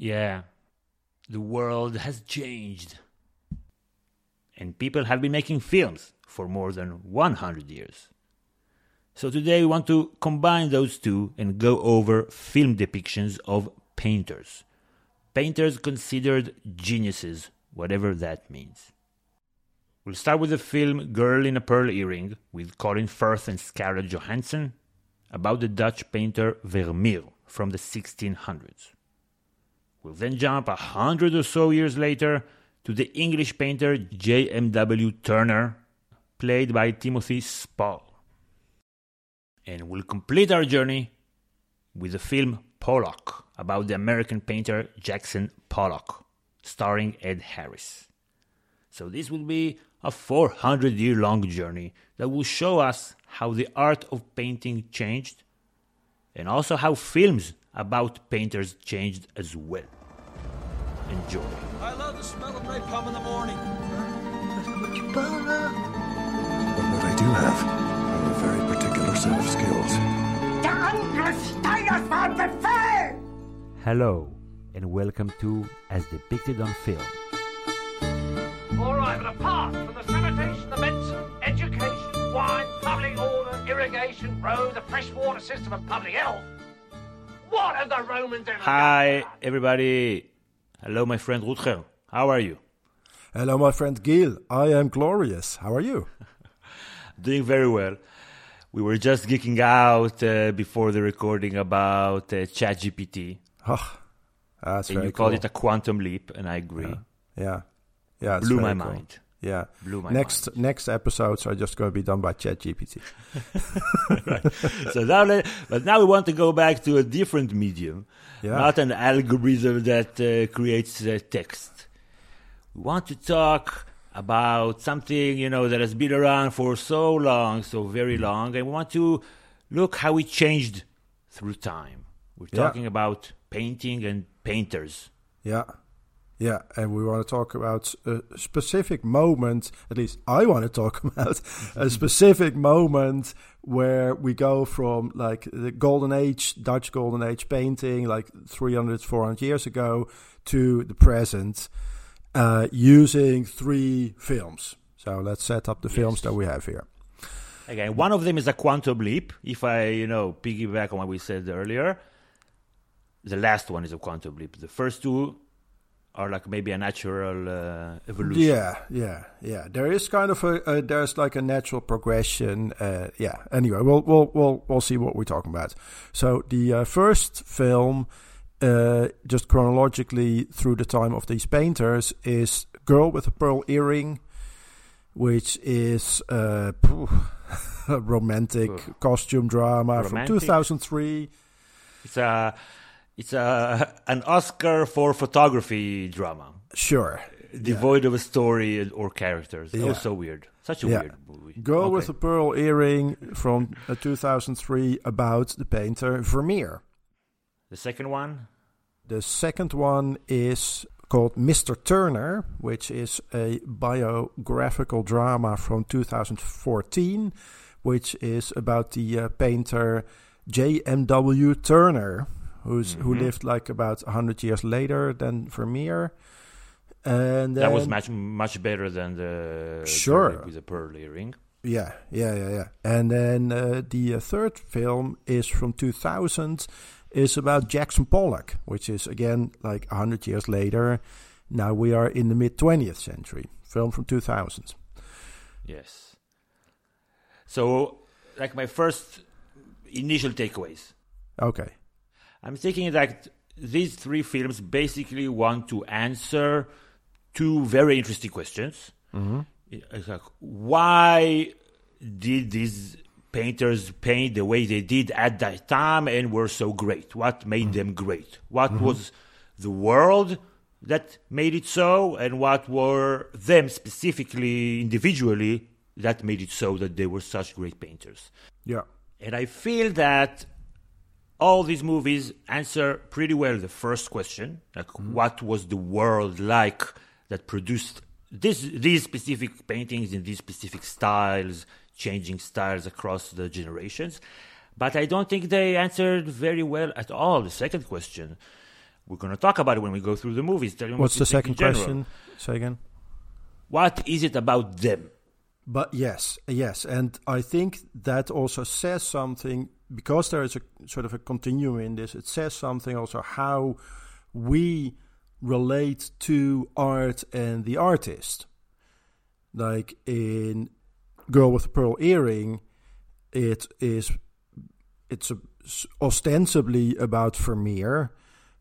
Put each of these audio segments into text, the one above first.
Yeah, the world has changed. And people have been making films for more than 100 years. So today we want to combine those two and go over film depictions of painters. Painters considered geniuses, whatever that means. We'll start with the film Girl in a Pearl Earring with Colin Firth and Scarlett Johansson about the Dutch painter Vermeer from the 1600s. We'll then jump a hundred or so years later to the English painter J.M.W. Turner, played by Timothy Spall. And we'll complete our journey with the film Pollock about the American painter Jackson Pollock, starring Ed Harris. So this will be a 400 year long journey that will show us how the art of painting changed and also how films about painters changed as well. Enjoy. I love the smell of napalm in the morning. But what I do have are a very particular set of skills. Hello, and welcome to As Depicted on Film. All right, but apart from the sanitation, the medicine, education, wine, public order, irrigation, roads, a freshwater system, and public health, what have the Romans ever Hi, done? everybody. Hello, my friend Rutger. How are you? Hello, my friend Gil. I am glorious. How are you? Doing very well. We were just geeking out uh, before the recording about uh, ChatGPT. Oh, that's And very you called it a quantum leap, and I agree. yeah, yeah. it's Blew very my cool. mind. Yeah. Blew my next next episodes are just going to be done by ChatGPT. so now, let, but now we want to go back to a different medium, Yeah. not an algorithm that uh, creates uh, text. We want to talk about something you know that has been around for so long, so very Mm. long, and we want to look how it changed through time. We're Yeah. talking about painting and painters. Yeah. Yeah, and we want to talk about a specific moment. At least I want to talk about a specific moment where we go from like the golden age, Dutch golden age painting, like 300, 400 years ago, to the present, uh, using three films. So let's set up the films that we have here. Again, one of them is a quantum leap. If I, you know, piggyback on what we said earlier, the last one is a quantum leap. The first two are like maybe a natural uh, evolution. Yeah, yeah, yeah. There is kind of a, a there's like a natural progression. Uh, yeah. Anyway, we'll we'll we'll we'll see what we're talking about. So the uh, first film, uh, just chronologically through the time of these painters, is "Girl with a Pearl Earring," which is uh, a romantic costume drama from 2003. It's a it's a an Oscar for photography drama, Sure. devoid of a story or characters. Yeah. Oh, so weird. Such a Yeah. weird movie. Girl Okay. with a Pearl Earring from uh, 2003 about the painter Vermeer. the second one. The second one is called Mr. Turner, which is a biographical drama from 2014, which is about the uh, painter J.M.W. Turner, who's who Mhm. lived like about 100 years later than Vermeer. And that was much much better than the Sure. With a pearl earring. Yeah, yeah, yeah, yeah. And then uh, the uh, third film is from 2000, is about Jackson Pollock, which is again like 100 years later. Now we are in the mid 20th century. Film from 2000. Yes. So, like my first initial takeaways, Okay. I'm thinking that these three films basically want to answer two very interesting questions. Mm-hmm. It's like, why did these painters paint the way they did at that time and were so great? What made mm-hmm. them great? What mm-hmm. was the world that made it so, and what were them specifically, individually, that made it so that they were such great painters? Yeah. And I feel that all these movies answer pretty well the first question, like mm-hmm. what was the world like that produced this, these specific paintings in these specific styles, changing styles across the generations. But I don't think they answered very well at all the second question. We're going to talk about it when we go through the movies. Tell you what What's the second question? Say again. What is it about them? But yes, yes, and I think that also says something because there is a sort of a continuum in this. It says something also how we relate to art and the artist. Like in Girl with the Pearl Earring, it is it's a, ostensibly about Vermeer,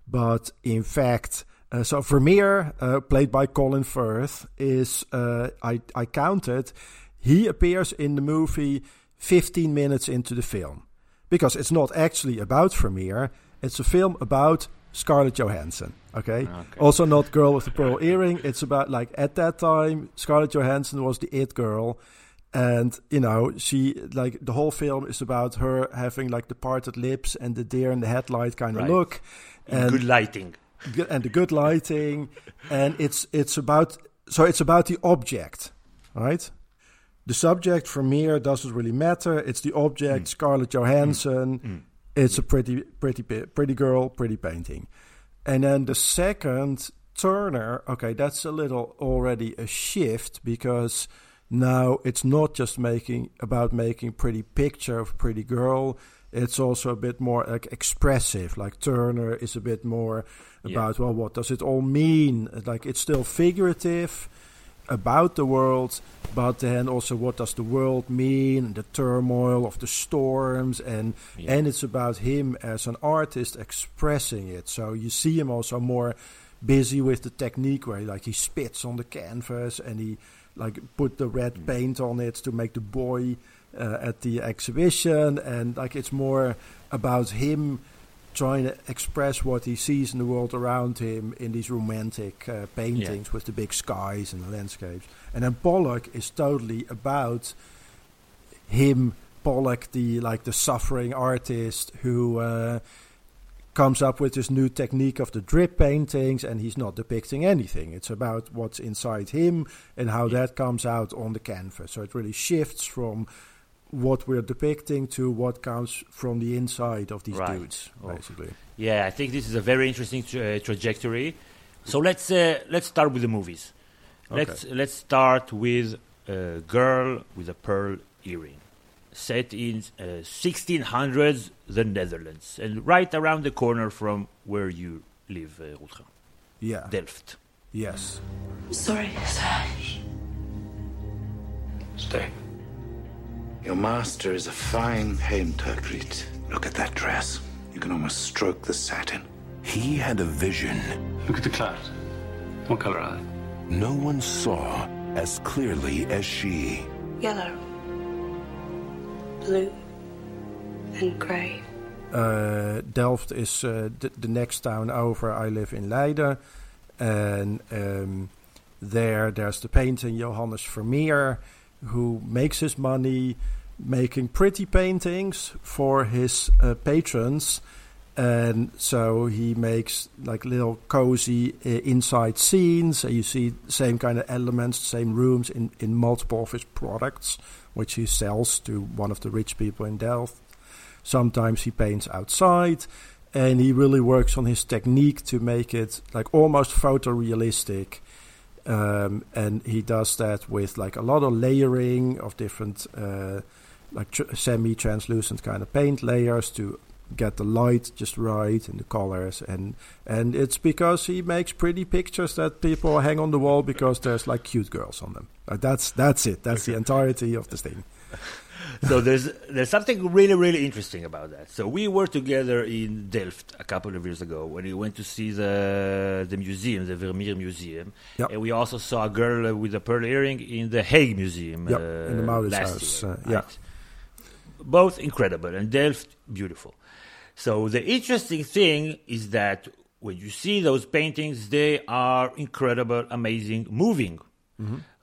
but in fact, uh, so Vermeer, uh, played by Colin Firth, is uh, I I counted. He appears in the movie 15 minutes into the film because it's not actually about Vermeer. It's a film about Scarlett Johansson. Okay? Also not Girl with the Pearl Earring. It's about like at that time Scarlett Johansson was the it girl. And you know, she like the whole film is about her having like the parted lips and the deer in the headlight kind of Right. look, and Good lighting. And the good lighting, and it's it's about so it's about the object, right? The subject for me doesn't really matter. It's the object, mm. Scarlett Johansson. Mm. Mm. It's a pretty, pretty, pretty girl, pretty painting. And then the second Turner, okay, that's a little already a shift because now it's not just making about making pretty picture of pretty girl. It's also a bit more like expressive. Like Turner is a bit more about well, what does it all mean? Like it's still figurative about the world, but then also what does the world mean? The turmoil of the storms, and Yeah. and it's about him as an artist expressing it. So you see him also more busy with the technique, where like he spits on the canvas and he like put the red mm. paint on it to make the boy uh, at the exhibition, and like it's more about him trying to express what he sees in the world around him in these romantic uh, paintings with the big skies and the landscapes. And then Pollock is totally about him, Pollock, the like the suffering artist who uh, comes up with this new technique of the drip paintings, and he's not depicting anything. It's about what's inside him and how that comes out on the canvas. So it really shifts from what we're depicting to what comes from the inside of these Right. dudes, basically. Yeah, I think this is a very interesting tra- trajectory. So let's uh, let's start with the movies. Let's let's start with a girl with a pearl earring, set in uh, 1600s, the Netherlands, and right around the corner from where you live, uh, Routrin, Yeah. Delft. yes. Sorry, sir. Stay. Your master is a fine painter, Griet. Look at that dress. You can almost stroke the satin. He had a vision Look at the clouds. What color are they? no one saw as clearly as she. Yellow, blue, and grey. Uh, Delft is uh, the, the next town over. I live in Leiden, and um, there there's the painting Johannes Vermeer, who makes his money making pretty paintings for his uh, patrons. And so he makes like little cozy uh, inside scenes. You see same kind of elements, same rooms in, in multiple of his products, which he sells to one of the rich people in Delft. Sometimes he paints outside, and he really works on his technique to make it like almost photorealistic. Um, and he does that with like a lot of layering of different, uh, like tr- semi-translucent kind of paint layers to get the light just right and the colors. And and it's because he makes pretty pictures that people hang on the wall because there's like cute girls on them. Like that's that's it. That's the entirety of the thing. so there's there's something really really interesting about that. So we were together in Delft a couple of years ago when we went to see the the museum, the Vermeer Museum, Yep. and we also saw a girl with a pearl earring in the Hague Museum. Yep, uh, in the Maurits last House, year, uh, yeah. right? Both incredible and Delft beautiful. So the interesting thing is that when you see those paintings, they are incredible, amazing, moving.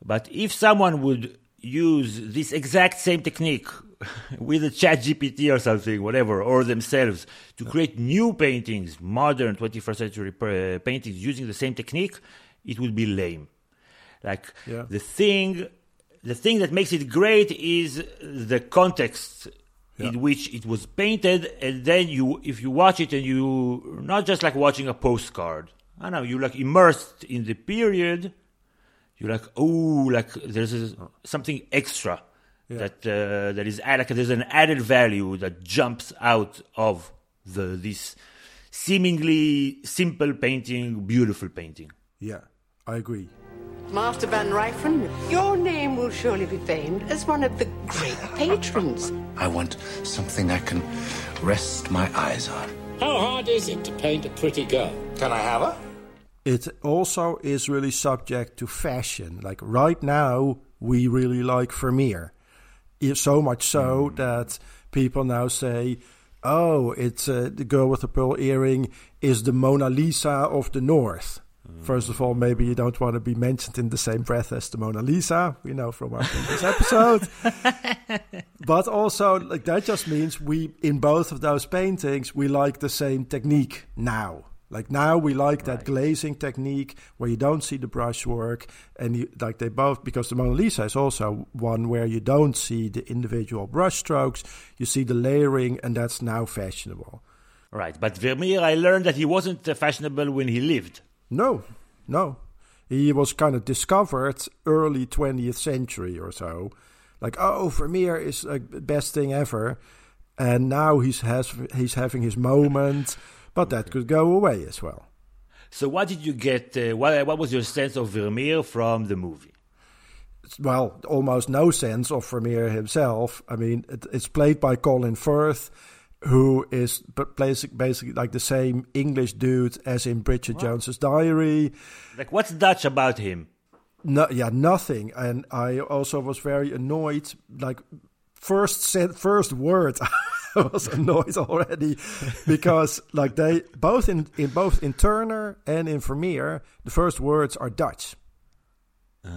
But if someone would use this exact same technique with a chat GPT or something, whatever, or themselves to create new paintings, modern 21st century paintings using the same technique, it would be lame. Like Yeah. the thing, the thing that makes it great is the context in which it was painted, and then you, if you watch it and you, not just like watching a postcard, I know, you're like immersed in the period, you're like, oh, like there's a, something extra that uh, that is add, like there's an added value that jumps out of the this seemingly simple painting, beautiful painting. Yeah, I agree. Master Van Ruijven, your name will surely be famed as one of the great patrons. I want something I can rest my eyes on. How hard is it to paint a pretty girl? Can I have her? It also is really subject to fashion. Like right now, we really like Vermeer. So much so that people now say, oh, it's uh, the girl with the pearl earring is the Mona Lisa of the North. First of all, maybe you don't want to be mentioned in the same breath as the Mona Lisa, we know from our previous episode. but also, like that just means we, in both of those paintings, we like the same technique now. Like now, we like that glazing technique where you don't see the brushwork, and you, like they both because the Mona Lisa is also one where you don't see the individual brushstrokes, you see the layering, and that's now fashionable. Right, but Vermeer, I learned that he wasn't uh, fashionable when he lived. No, no. He was kind of discovered early 20th century or so. Like, oh, Vermeer is like the best thing ever. And now he's has he's having his moment, but that could go away as well. So, what did you get? Uh, what, what was your sense of Vermeer from the movie? Well, almost no sense of Vermeer himself. I mean, it, it's played by Colin Firth, who is plays basically like the same English dude as in Bridget Jones's Diary. Like, what's Dutch about him? No, yeah, nothing. And I also was very annoyed. Like first said first word, I was a noise already because like they both in, in both in Turner and in Vermeer, the first words are Dutch.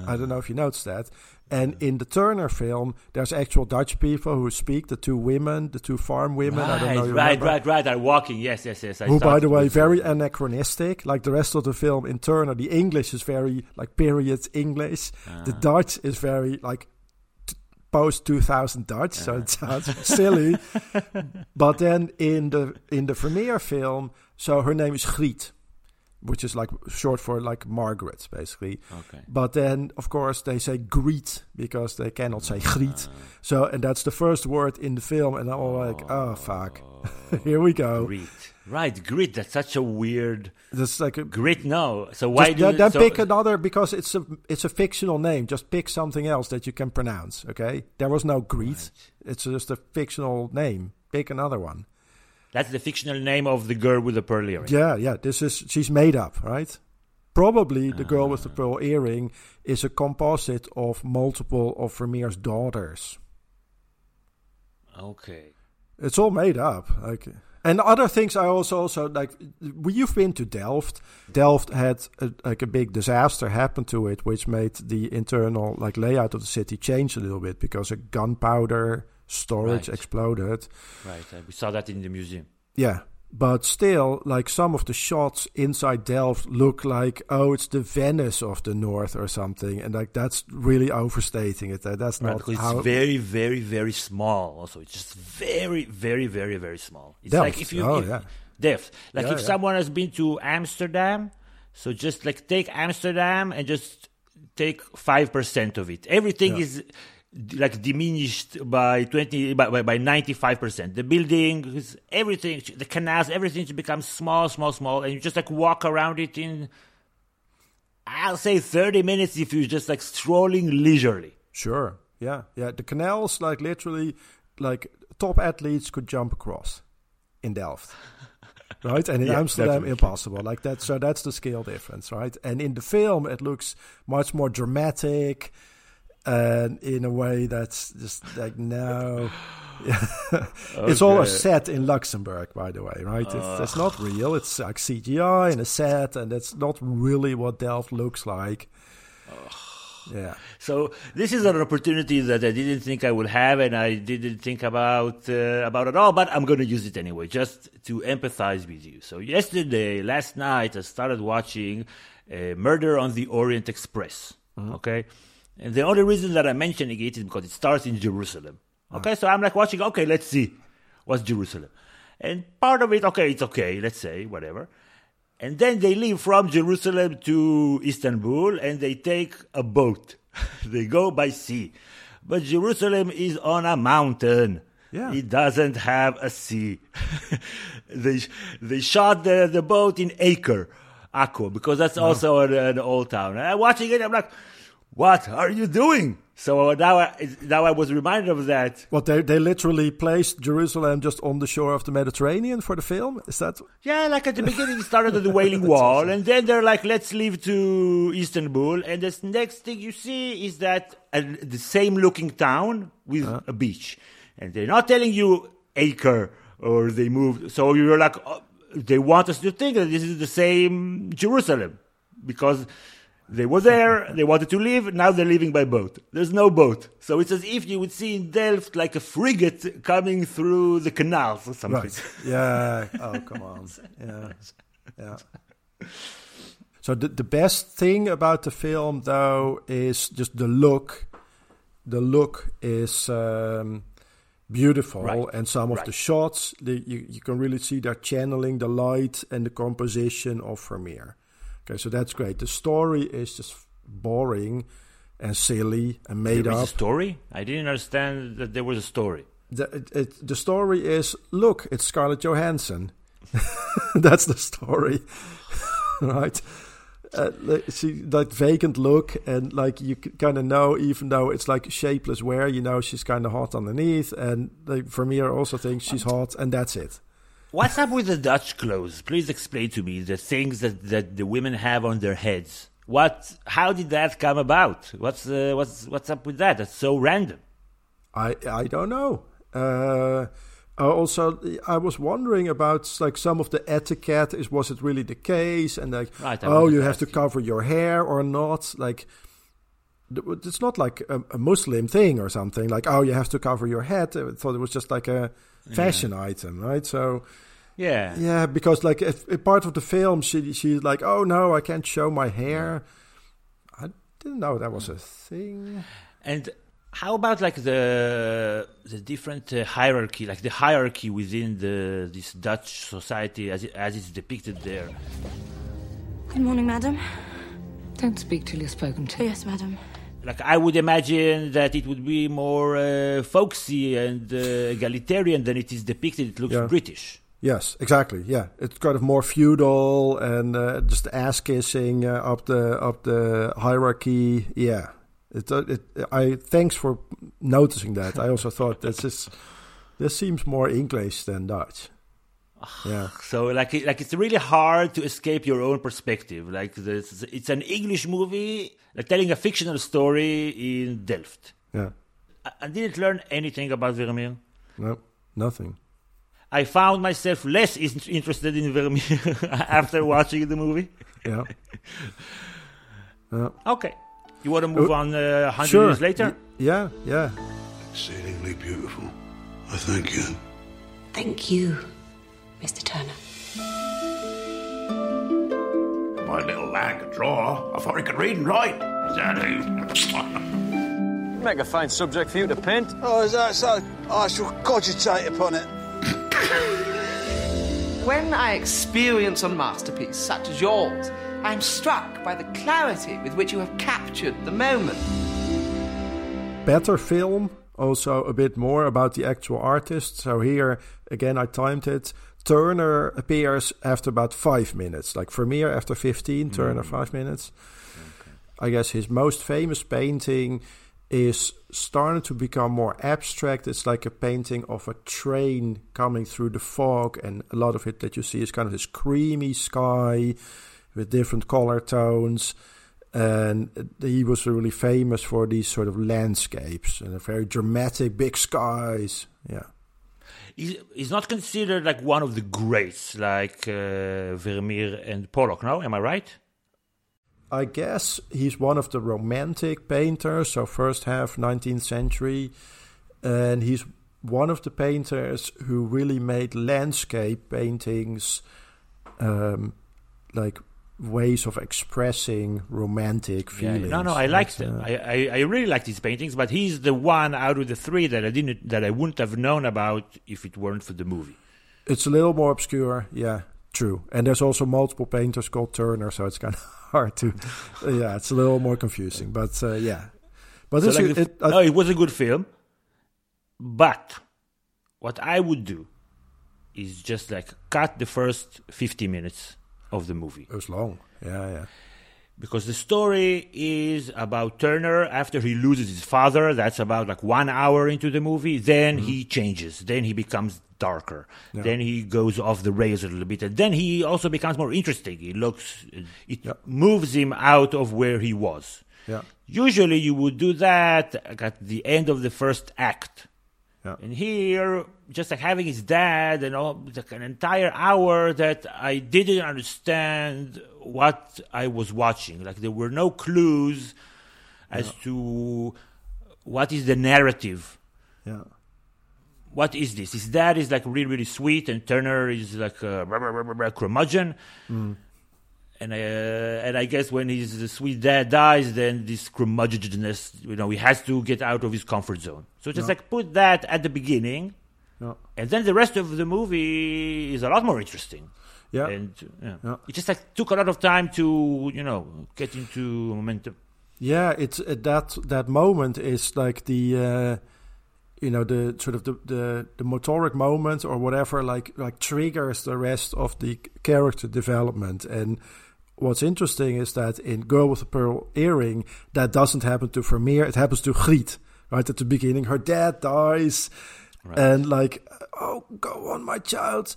I don't know if you noticed that. And in the Turner film, there's actual Dutch people who speak. The two women, the two farm women. I don't know. Right, right, remember? right, right. Are walking. Yes, yes, yes. I who, by the way, very anachronistic. Like the rest of the film in Turner, the English is very like period English. The Ah. Dutch is very like post two thousand Dutch, so it sounds silly. But then in the in the Vermeer film, so her name is Griet, which is like short for like Margaret, basically. Okay. But then, of course, they say greet because they cannot say. Ah. So, and that's the first word in the film, and I'm all like, oh fuck, here we go. Greet. Right, grit. That's such a weird That's like a grit. No. So why Just, do then, then so, pick another because it's a it's a fictional name. Just pick something else that you can pronounce. Okay, there was no Greet. It's just a fictional name. Pick another one. That's the fictional name of the girl with the pearl earring. Yeah, yeah. This is she's made up, right? Probably the girl with the Ah. pearl earring is a composite of multiple of Vermeer's daughters. Okay. It's all made up. Like and other things I also also like we- you've been to Delft. Delft had a, like a big disaster happen to it which made the internal like layout of the city change a little bit because a gunpowder storage Right. exploded. Right. uh, We saw that in the museum. Yeah. But still, like some of the shots inside Delft look like, oh, it's the Venice of the North or something, and like that's really overstating it. That- That's not how. it's very, very, very small. Also, it's just very, very, very, very small. It's Delft. like if you, Oh, if, yeah. Delft. Like Yeah, if yeah. someone has been to Amsterdam, so just like take Amsterdam and just take five percent of it. Everything is like diminished by twenty by by ninety five percent. The buildings, everything, the canals, everything becomes small, small, small, and you just like walk around it in. I'll say thirty minutes if you're just like strolling leisurely. Sure. Yeah. Yeah. The canals, like literally, like top athletes could jump across in Delft. Right, and in Yeah, Amsterdam, definitely. impossible. Like that, so that's the scale difference, right? And in the film, it looks much more dramatic, and in a way that's just like no. it's all a set in Luxembourg, by the way, right? It's, it's not real. It's like CGI and a set, and it's not really what Delft looks like. Yeah. So this is an opportunity that I didn't think I would have, and I didn't think about uh, about at all. But I'm going to use it anyway, just to empathize with you. So yesterday, last night, I started watching uh, Murder on the Orient Express. Okay, and the only reason that I'm mentioning it is because it starts in Jerusalem. Ah. Okay, so I'm like watching. Okay, let's see what's Jerusalem, and part of it, okay, it's okay. Let's say whatever, and then they leave from Jerusalem to Istanbul, and they take a boat. they go by sea, but Jerusalem is on a mountain. Yeah. It doesn't have a sea. they they shot the, the boat in Acre, Akko, because that's also an, an old town. And I'm watching it, I'm like, what are you doing? So uh, now I, now I was reminded of that. What they they literally placed Jerusalem just on the shore of the Mediterranean for the film? Is that Yeah, like at the beginning, it started at the Wailing Wall, and then they're like, let's leave to Istanbul. And the next thing you see is that uh, the same looking town with uh-huh. a beach. And they're not telling you Acre or they moved. So you're like, oh, they want us to think that this is the same Jerusalem because they were there, they wanted to leave, now they're leaving by boat. There's no boat. So it's as if you would see in Delft like a frigate coming through the canals or something. right? Yeah. Oh, come on. Yeah. Yeah. So the the best thing about the film though is just the look. The look is um, beautiful, Right. and some of Right. the shots the, you you can really see they're channeling the light and the composition of Vermeer. Okay, so that's great. The story is just boring and silly and made There up. a story? I didn't understand that there was a story. the, it, it, the story is look it's scarlett johansson that's the story right uh, she like vacant look and like you kind of know even though it's like shapeless wear you know she's kind of hot underneath and like, Vermeer also thinks she's hot and that's it What's up with the Dutch clothes? Please explain to me the things that, that the women have on their heads. What? How did that come about? What's uh, what's what's up with that? That's so random. I I don't know. Uh, uh, also, I was wondering about like some of the etiquette. Is was it really the case? And like, Right, oh, you have to cover your hair or not? Like, it's not like a, a Muslim thing or something. Like, oh, you have to cover your head. I thought it was just like a fashion item, right? So. Yeah. Yeah, because like if, if part of the film, she she's like, "Oh no, I can't show my hair." I didn't know that was a thing. And how about like the the different uh, hierarchy, like the hierarchy within the this Dutch society as it, as it's depicted there? Good morning, madam. Don't speak till you're spoken to. Yes, madam. Like I would imagine that it would be more uh, folksy and uh, egalitarian than it is depicted. It looks Yeah. British. Yes, exactly. Yeah, it's kind of more feudal and uh, just ass kissing uh, up the up the hierarchy. Yeah, it, uh, it. I thanks for noticing that. I also thought this is this seems more English than Dutch. Yeah, So like like it's really hard to escape your own perspective. Like this, it's an English movie, like telling a fictional story in Delft. yeah. I, I didn't learn anything about Vermeer. No, nothing. I found myself less in- interested in Vermeer after watching the movie. Yeah. Yeah. Okay, you want to move on uh, hundred Sure. years later? Y- yeah, yeah. Exceedingly beautiful. I thank you. Thank you, Mr. Turner. My little lad could draw. I thought he could read and write. Is that who? Make a fine subject for you to paint. Oh, is that so? I shall cogitate upon it. When I experience a masterpiece such as yours, I'm struck by the clarity with which you have captured the moment. better film. Also, a bit more about the actual artist. So here again, I timed it. Turner appears after about five minutes. Like Vermeer after fifteen, mm. Turner five minutes. I guess his most famous painting is starting to become more abstract. It's like a painting of a train coming through the fog, and a lot of it that you see is kind of this creamy sky with different color tones. And he was really famous for these sort of landscapes and very dramatic, big skies. Yeah. He's, he's not considered like one of the greats like uh, Vermeer and Pollock. No, am I right? I guess he's one of the romantic painters, so first half 19th century, and he's one of the painters who really made landscape paintings um, like ways of expressing romantic Yeah, feelings. no, no, I liked But, them. uh, I, I, I really like these paintings, but he's the one out of the three that I didn't that I wouldn't have known about if it weren't for the movie. It's a little more obscure, yeah, true. And there's also multiple painters called Turner, so it's kind of hard to, yeah, it's a little more confusing. But uh, yeah, but So like it, no, it was a good film, but what I would do is just like cut the first fifty minutes of the movie. It was long, yeah, yeah. because the story is about Turner after he loses his father. That's about like one hour into the movie. Then he mm-hmm. changes. Then he becomes darker. Yeah. Then he goes off the rails a little bit. And then he also becomes more interesting. He looks, it moves him out of where he was. Yeah. Usually you would do that at the end of the first act. Yeah. And here, just like having his dad and all, like an entire hour that I didn't understand what I was watching. Like there were no clues as to what is the narrative. Yeah. What is this? His dad is like really, really sweet, and Turner is like a rah, rah, rah, rah, rah, curmudgeon. Mm. And uh, and I guess when his sweet dad dies, then this curmudgeonness, you know, he has to get out of his comfort zone. So just Yeah. like put that at the beginning, Yeah. and then the rest of the movie is a lot more interesting. Yeah. and yeah. Yeah. it just like took a lot of time to you know get into momentum. Yeah, it's uh, that that moment is like the uh, you know the sort of the, the the motoric moment or whatever like like triggers the rest of the character development and what's interesting is that in Girl with the Pearl Earring that doesn't happen to Vermeer it happens to Griet right at the beginning her dad dies and like oh go on my child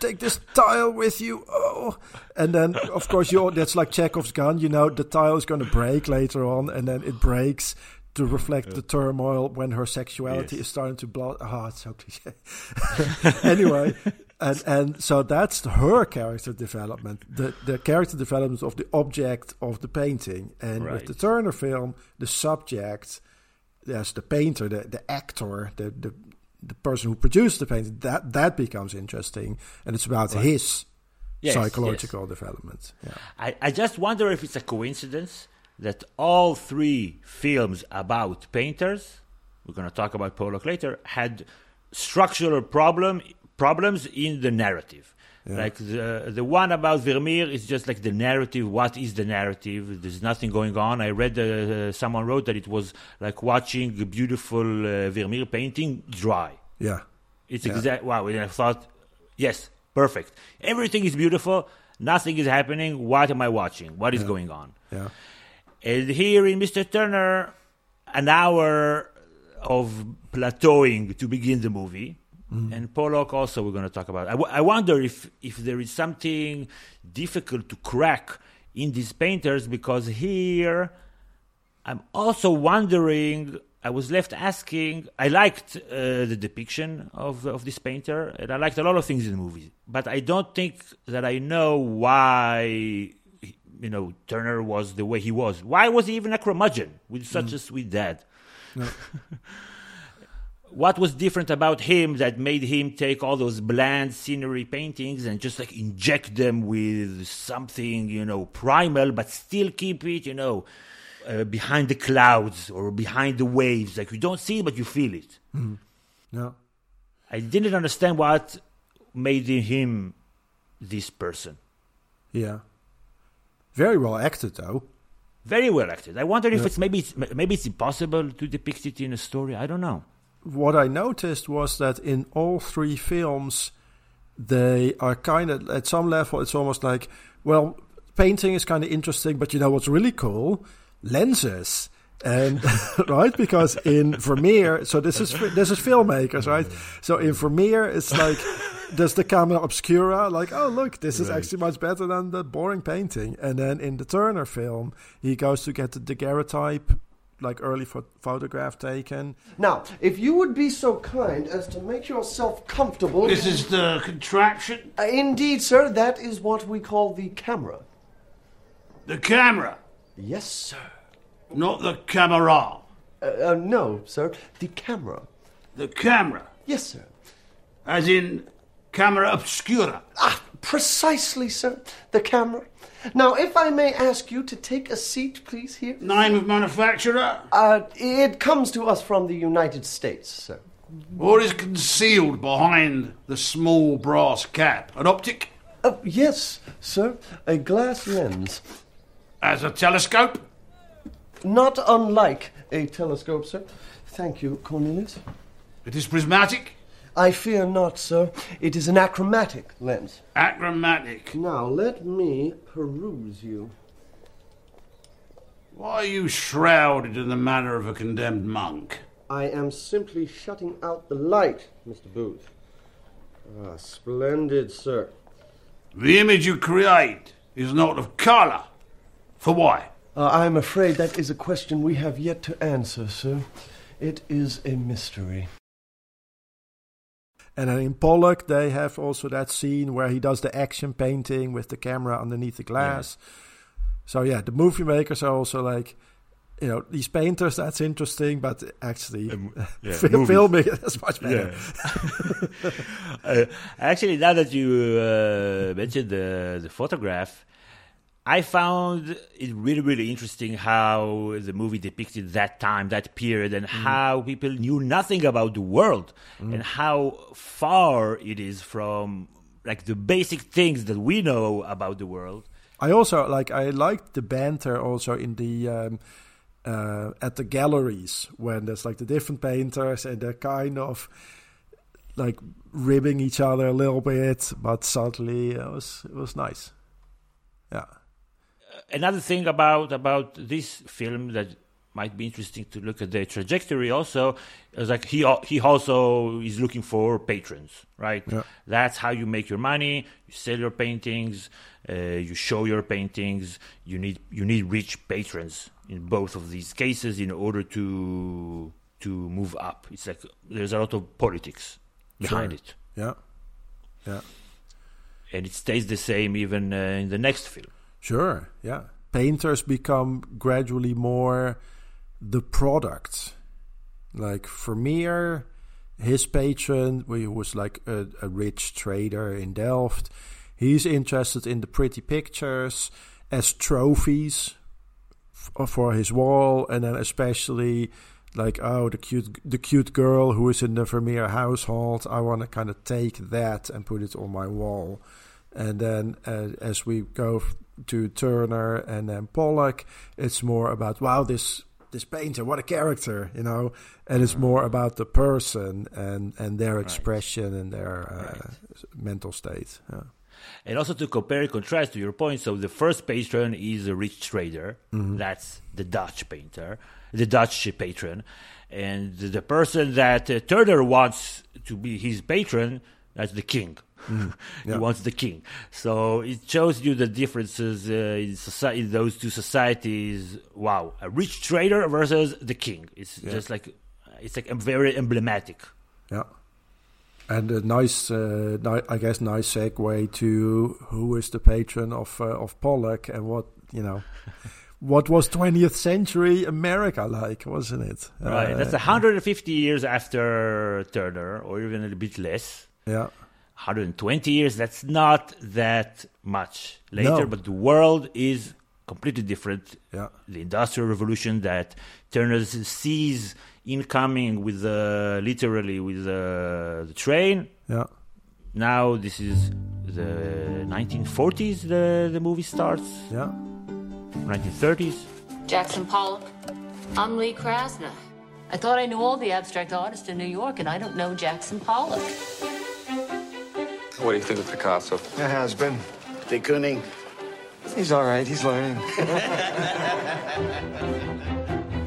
take this tile with you. Oh, and then of course you that's like Chekhov's gun. You know the tile is going to break later on, and then it breaks to reflect the turmoil when her sexuality Yes. is starting to blow. Ah, it's so cliche. anyway. And and so that's her character development, the the character development of the object of the painting, and with the Turner film, the subject, there's the painter, the the actor, the the the person who produced the painting. That that becomes interesting, and it's about Right. his Yes, psychological development. Yeah. I, I just wonder if it's a coincidence that all three films about painters, we're going to talk about Pollock later, had structural problem problems in the narrative. Yeah. Like the the one about Vermeer is just like the narrative. What is the narrative? There's nothing going on. I read uh, someone wrote that it was like watching a beautiful uh, Vermeer painting dry. Yeah. It's Yeah. exact. Wow. And I thought, yes, perfect. Everything is beautiful. Nothing is happening. What am I watching? What is Yeah. going on? Yeah. And here in Mr. Turner, an hour of plateauing to begin the movie. Mm. And Pollock also we're going to talk about. I, w- I wonder if if there is something difficult to crack in these painters because here I'm also wondering. I was left asking. I liked uh, the depiction of of this painter, and I liked a lot of things in the movie. But I don't think that I know why you know Turner was the way he was. Why was he even a curmudgeon with such a sweet dad? No. what was different about him that made him take all those bland scenery paintings and just like inject them with something you know primal but still keep it you know uh, behind the clouds or behind the waves like you don't see it but you feel it Mm. No. i didn't understand what made him this person Yeah. Very well acted though. very well acted i wonder if Yeah. it's maybe it's, maybe it's impossible to depict it in a story i don't know What I noticed was that in all three films, they are kind of at some level. It's almost like, well, painting is kind of interesting, but you know what's really cool? Lenses. And right because in Vermeer, so this is this is filmmakers, right? So in Vermeer, it's like there's the camera obscura, like oh look, this is Right. actually much better than the boring painting. And then in the Turner film, he goes to get the daguerreotype, like early pho- photograph taken. Now, if you would be so kind as to make yourself comfortable. This is the contraption? Uh, indeed, sir. That is what we call the camera. The camera? Yes, sir. Not the camera. Uh, uh, no, sir. The camera. The camera? Yes, sir. As in camera obscura? Ah, Precisely, sir. The camera. Now, if I may ask you to take a seat, please, here. Name of manufacturer? Uh, it comes to us from the United States, sir. What is concealed behind the small brass cap? An optic? Uh, yes, sir. A glass lens. As a telescope? Not unlike a telescope, sir. Thank you, Cornelius. It is prismatic? I fear not, sir. It is an achromatic lens. Achromatic. Now, let me peruse you. Why are you shrouded in the manner of a condemned monk? I am simply shutting out the light, Mr. Booth. Ah, splendid, sir. The image you create is not of colour. For why? Uh, I'm afraid that is a question we have yet to answer, sir. It is a mystery. And then in Pollock, they have also that scene where he does the action painting with the camera underneath the glass. Yeah. So yeah, the movie makers are also like, you know, these painters. That's interesting, but actually, um, yeah, filming is much better. Yeah. uh, actually, now that you uh, mentioned the the photograph, I found it really, really interesting how the movie depicted that time, that period, and mm. how people knew nothing about the world mm. and how far it is from like the basic things that we know about the world. I also like I liked the banter also in the um, uh, at the galleries when there's like the different painters and they're kind of like ribbing each other a little bit, but subtly. It was it was nice. Yeah another thing about about this film that might be interesting to look at the trajectory also is like he he also is looking for patrons right? Yeah. that's how you make your money. You sell your paintings uh, you show your paintings. You need you need rich patrons in both of these cases in order to to move up. It's like there's a lot of politics behind sure. it. Yeah. Yeah. And it stays the same even uh, in the next film Sure, yeah. Painters become gradually more the product. Like Vermeer, his patron, who was like a, a rich trader in Delft, he's interested in the pretty pictures as trophies f- uh, for his wall, and then especially like oh the cute the cute girl who is in the Vermeer household. I want to kind of take that and put it on my wall. And then uh, as we go to Turner and then Pollock, it's more about wow this this painter, what a character, you know, and it's more about the person and and their expression right. and their uh, right. mental state. Yeah. And also to compare and contrast to your point, so the first patron is a rich trader. Mm-hmm. That's the Dutch painter, the Dutch patron, and the person that uh, Turner wants to be his patron, that's the king. Mm, yeah. he wants the king. So it shows you the differences uh, in, society, in those two societies. Wow, a rich trader versus the king. It's yeah. just like it's like very emblematic. Yeah, and a nice, uh, ni- I guess, nice segue to who is the patron of uh, of Pollock and what you know. what was 20th century America like, wasn't it? Right, that's 150 years after Turner, or even a bit less. Yeah. 120 years, that's not that much later, no. but the world is completely different. Yeah. The Industrial Revolution that Turner sees incoming with the, literally with the, the train. Yeah. Now this is the 1940s, the, the movie starts. Yeah. 1930s. Jackson Pollock. I'm Lee Krasner. I thought I knew all the abstract artists in New York, and I don't know Jackson Pollock. What do you think of Picasso? It has been. De Kooning. He's all right. He's learning.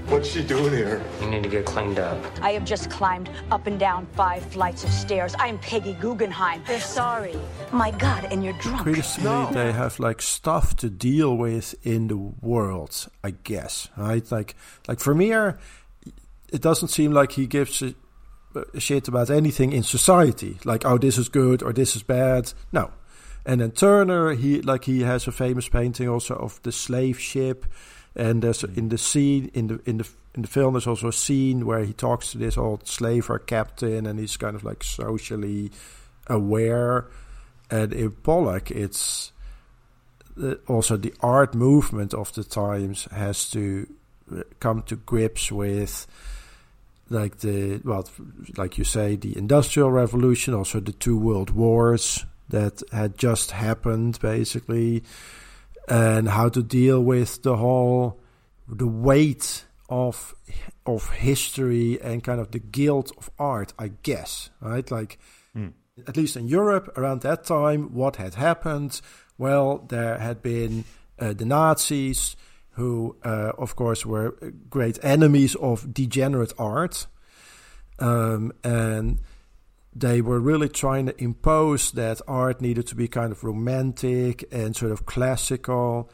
What's she doing here? You need to get cleaned up. I have just climbed up and down five flights of stairs. I'm Peggy Guggenheim. They're sorry. My God, and you're drunk. Previously, no. they have like stuff to deal with in the world, I guess. Right? Like, like Vermeer, it doesn't seem like he gives a shit about anything in society, like oh this is good or this is bad. No, and then Turner, he like he has a famous painting also of the slave ship, and there's in the scene in the in the in the film there's also a scene where he talks to this old slaver captain, and he's kind of like socially aware, and in Pollock, it's also the art movement of the times has to uh, come to grips with like the well like you say the industrial revolution also the two world wars that had just happened basically and how to deal with the whole the weight of of history and kind of the guilt of art i guess right like Mm. at least in europe around that time what had happened well there had been uh, the nazis who uh, of course were great enemies of degenerate art um, and they were really trying to impose that art needed to be kind of romantic and sort of classical.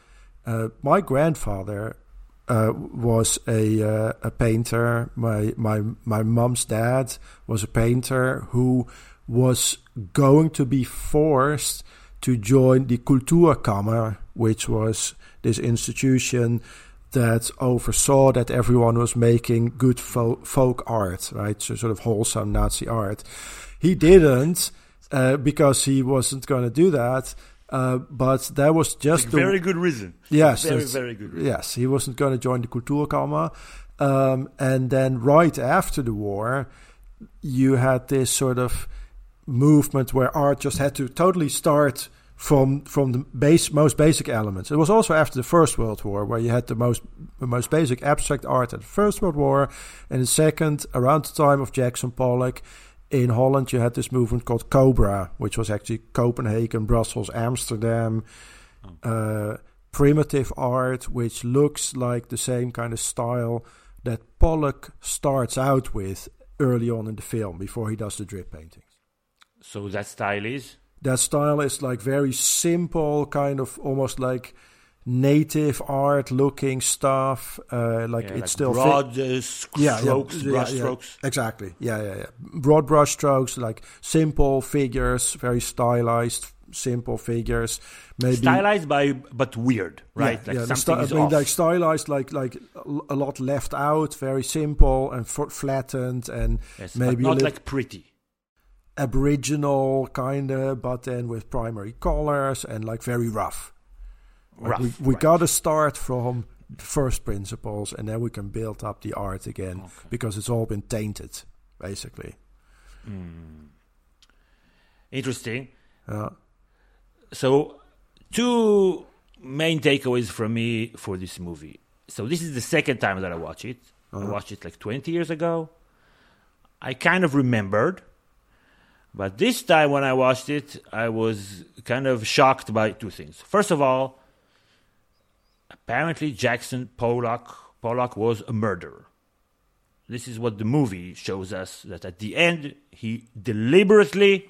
Uh, my grandfather uh, was a uh, a painter. My my my mom's dad was a painter who was going to be forced to join the Kulturkammer, which was this institution that oversaw that everyone was making good folk, folk art, right? So sort of wholesome Nazi art. He didn't uh, because he wasn't going to do that. Uh, but that was just a very good reason. Yes, very very good. Reason. Yes, he wasn't going to join the Kulturkammer. Um, and then right after the war, you had this sort of movement where art just had to totally start from from the base most basic elements. It was also after the First World War where you had the most the most basic abstract art at the First World War, and the second around the time of Jackson Pollock. In Holland, you had this movement called Cobra, which was actually Copenhagen, Brussels, Amsterdam, uh, primitive art, which looks like the same kind of style that Pollock starts out with early on in the film before he does the drip paintings. So that style is? That style is like very simple, kind of almost like native art looking stuff. Uh, like Yeah, it's like still broad, fi- uh, strokes, brush strokes. Exactly. Yeah, yeah, yeah. Broad brush strokes, like simple figures, very stylized, simple figures. Maybe Stylized by but weird, right? Yeah, like yeah, the something sty- is I mean, off. like stylized, like like a lot left out, very simple and f- flattened, and Yes, maybe not little like pretty. Aboriginal kind of, but then with primary colors and like very rough. Like, we we right. got to start from first principles, and then we can build up the art again because it's all been tainted, basically. Hmm. Interesting. So, two main takeaways from me for this movie. So, this is the second time that I watch it. I Uh-huh. watched it like 20 years ago. I kind of remembered, but this time when I watched it, I was kind of shocked by two things. First of all, apparently Jackson Pollock Pollock was a murderer. This is what the movie shows us that at the end he deliberately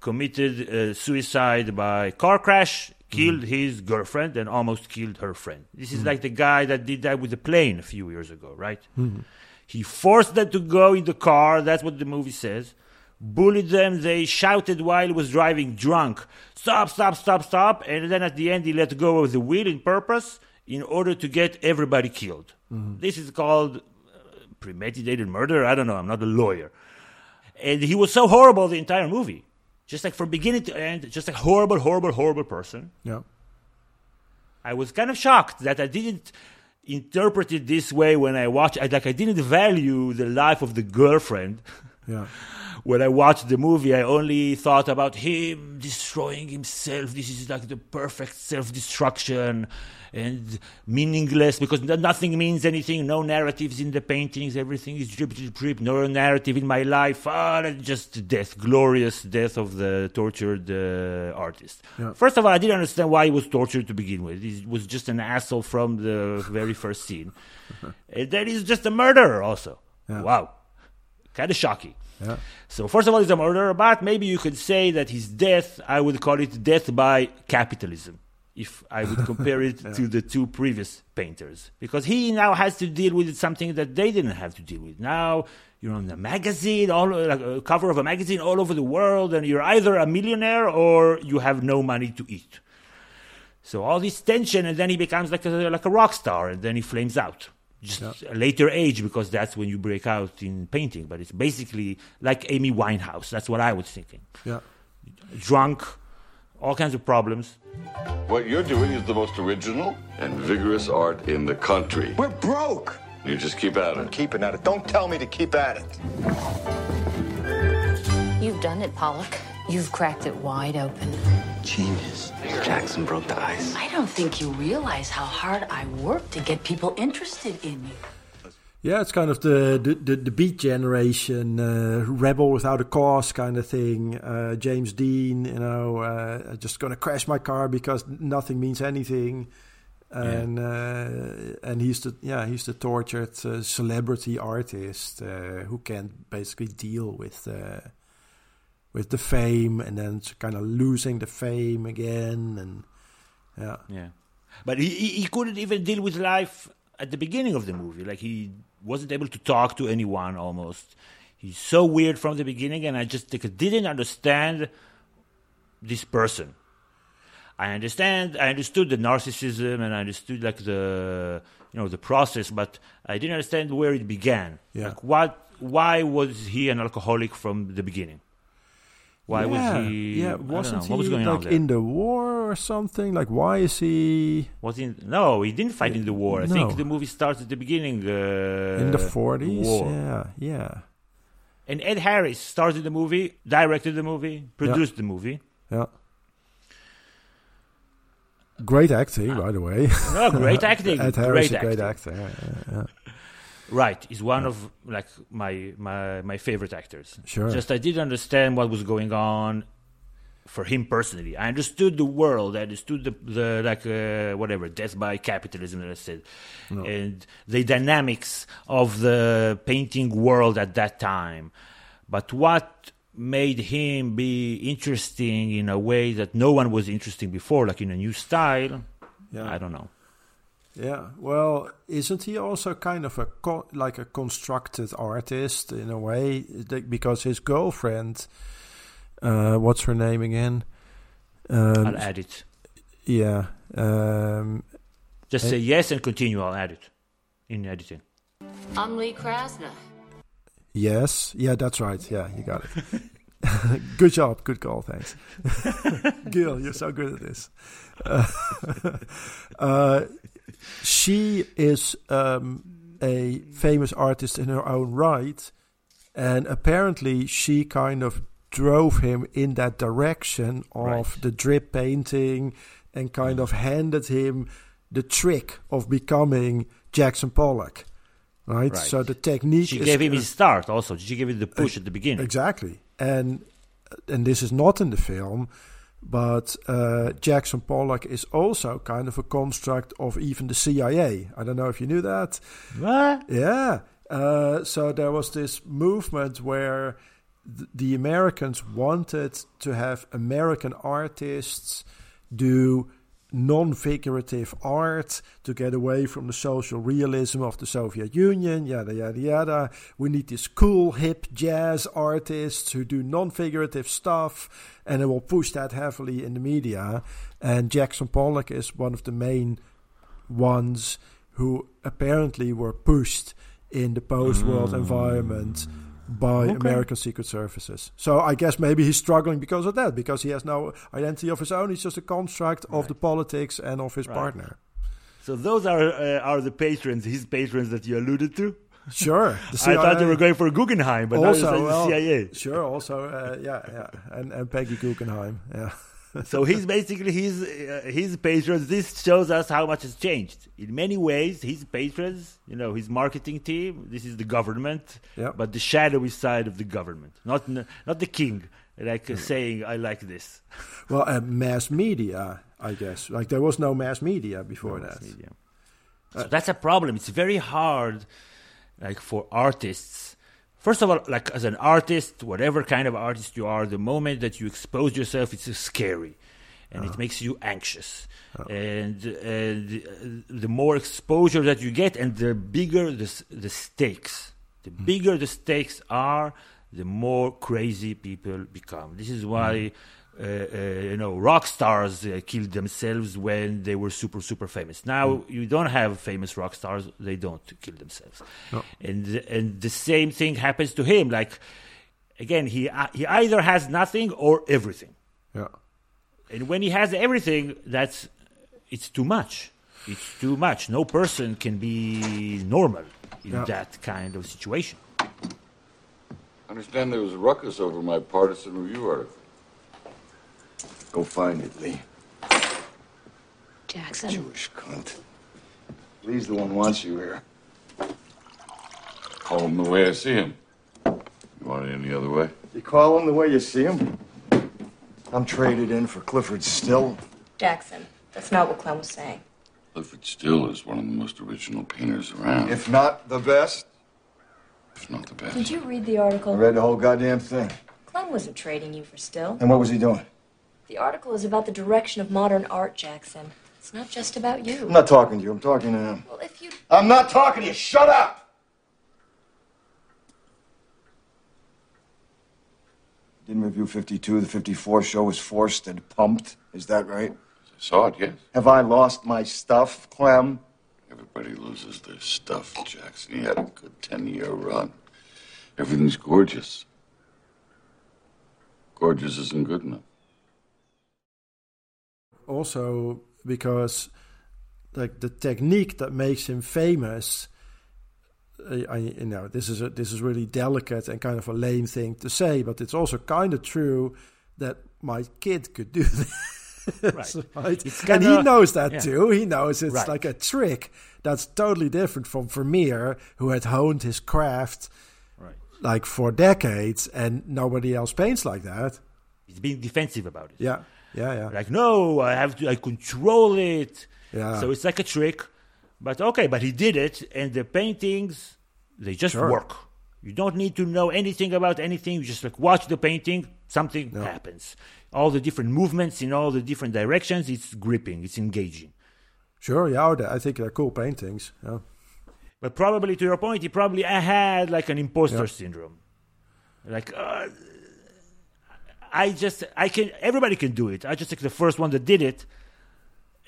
committed uh, suicide by car crash, killed his girlfriend, and almost killed her friend. This is Mhm. like the guy that did that with the plane a few years ago, right? Mhm. He forced them to go in the car. That's what the movie says. Bullied them. They shouted while he was driving drunk. Stop, stop, stop, stop. And then at the end, he let go of the wheel in purpose in order to get everybody killed. Mhm. This is called uh, premeditated murder. I don't know. I'm not a lawyer. And he was so horrible the entire movie. Just like from beginning to end, just a horrible, horrible, horrible person. Yeah. I was kind of shocked that I didn't interpret it this way when I watched. I, like I didn't value the life of the girlfriend. Yeah. when I watched the movie, I only thought about him destroying himself. This is like the perfect self-destruction and meaningless because nothing means anything. No narratives in the paintings. Everything is drip, drip, drip. No narrative in my life. Ah, just death, glorious death of the tortured uh, artist. Yeah. First of all, I didn't understand why he was tortured to begin with. He was just an asshole from the very first scene. and then he's just a murderer also. Yeah. Wow. Kind of shocking. Yeah. So first of all, he's a murderer, but maybe you could say that his death, I would call it death by capitalism, if I would compare it Yeah. to the two previous painters, because he now has to deal with something that they didn't have to deal with. Now you're on a magazine, all like a cover of a magazine all over the world, and you're either a millionaire or you have no money to eat. So all this tension, and then he becomes like a like a rock star, and then he flames out. Just a later age, because that's when you break out in painting. But it's basically like Amy Winehouse. That's what I was thinking. Yeah. Drunk, all kinds of problems. What you're doing is the most original and vigorous art in the country. We're broke. You just keep at I'm it. keeping at it. Don't tell me to keep at it. You've done it, Pollock. You've cracked it wide open. Genius. Jackson broke the ice. I don't think you realize how hard I work to get people interested in you. Yeah, it's kind of the the, the, the beat generation, uh, rebel without a cause kind of thing. Uh, James Dean, you know, uh, just gonna crash my car because nothing means anything, and uh, and he's the yeah he's the tortured uh, celebrity artist uh, who can't basically deal with uh, with the fame and then kind of losing the fame again and yeah Yeah, but he, he couldn't even deal with life at the beginning of the movie. Like he wasn't able to talk to anyone almost. He's so weird from the beginning, and I just didn't understand this person. I understand. I understood the narcissism, and I understood like the you know the process, but I didn't understand where it began. Yeah. Like what? Why was he an alcoholic from the beginning? Why yeah, was he? Yeah, wasn't know, he what was going like on in the war or something? Like, why is he Was he? No, he didn't fight in the war. I No. think the movie starts at the beginning. Uh, in the forties? Yeah, yeah, And Ed Harris started the movie, directed the movie, produced the movie. yeah. Great acting, by the way. No, great acting, Ed Harris, great a great acting. actor. Yeah, yeah, yeah. Right, he's one of like my my my favorite actors. Sure. Just I didn't understand what was going on for him personally. I understood the world. I understood the the like uh, whatever death by capitalism that I said, No. and the dynamics of the painting world at that time. But what made him be interesting in a way that no one was interesting before, like in a new style? Yeah. I don't know. Yeah, well, isn't he also kind of a co- like a constructed artist in a way? Because his girlfriend, uh, what's her name again? Um, I'll add it. Yeah. Um, Just eh, say yes and continue. I'll add it in editing. I'm Lee Krasner. Yes. Yeah, that's right. Yeah, you got it. good job. Good call. Thanks. Gil, you're so good at this. Uh, uh, she is um, a famous artist in her own right. And apparently, she kind of drove him in that direction of Right. the drip painting and kind of handed him the trick of becoming Jackson Pollock. Right? Right. So the technique She gave him his start also. She gave him the push at the beginning. Exactly, and and this is not in the film, but uh, Jackson Pollock is also kind of a construct of even the CIA. I don't know if you knew that. What? Yeah. Uh, so there was this movement where th- the Americans wanted to have American artists do non-figurative art to get away from the social realism of the Soviet Union, yada yada yada. We need these cool hip jazz artists who do non-figurative stuff, and they will push that heavily in the media. And Jackson Pollock is one of the main ones who apparently were pushed in the post-world mm. environment by Okay. American secret services. So I guess maybe he's struggling because of that, because he has no identity of his own. He's just a construct of the politics and of his Right. partner. So those are uh, are the patrons, his patrons that you alluded to. Sure, the I thought they CIA were going for Guggenheim, but also, now it's well, the CIA. Sure, also, uh, yeah, yeah, and, and Peggy Guggenheim, yeah. So he's basically his uh, his patrons. This shows us how much has changed in many ways. His patrons, you know, his marketing team. This is the government, Yeah. but the shadowy side of the government, not not the king, like uh, saying I like this. Well, uh, mass media, I guess. Like there was no mass media before that. So that's a problem. It's very hard, like for artists. First of all, like as an artist, whatever kind of artist you are, the moment that you expose yourself, it's scary, and it makes you anxious. And, and uh, the more exposure that you get, and the bigger the the stakes, the bigger the stakes are, the more crazy people become. This is why. Uh, you know, rock stars uh, killed themselves when they were super, super famous. Now you don't have famous rock stars; they don't kill themselves. No. And and the same thing happens to him. Like again, he uh, he either has nothing or everything. Yeah. And when he has everything, that's it's too much. It's too much. No person can be normal in Yeah. that kind of situation. I understand there was a ruckus over my partisan review article. Go find it, Lee. Jackson. Jewish cunt. Lee's the one wants you here. Call him the way I see him. You want it any other way? You call him the way you see him? I'm traded in for Clyfford Still. Jackson. That's not what Clem was saying. Clyfford Still is one of the most original painters around. If not the best. If not the best. Did you read the article? I article? read the whole goddamn thing. Clem wasn't trading you for still. And what was he doing? The article is about the direction of modern art, Jackson. It's not just about you. I'm not talking to you. I'm talking to him. Well, if you. I'm not talking to you. Shut up! Didn't review 52. The 54 show was forced and pumped. Is that right? I saw it, yes. Have I lost my stuff, Clem? Everybody loses their stuff, Jackson. He had a good 10 year run. Everything's gorgeous. Gorgeous isn't good enough. Also, because like the technique that makes him famous. I, I, you know, this is a this is really delicate and kind of a lame thing to say, but it's also kind of true that my kid could do this. Right. right? It's and he knows that yeah. too. He knows it's Right. like a trick that's totally different from Vermeer, who had honed his craft Right. like for decades, and nobody else paints like that. He's being defensive about it. Yeah, yeah, yeah. Like, no, I have to, I control it. Yeah. So it's like a trick. But okay, but he did it, and the paintings, they just Sure. work. You don't need to know anything about anything. You just like watch the painting, something happens. All the different movements in all the different directions, it's gripping, it's engaging. Sure, yeah, I think they're cool paintings. Yeah. But probably to your point, he probably had like an imposter Yeah. syndrome. Like, uh, I just, I can, everybody can do it. I just like the first one that did it.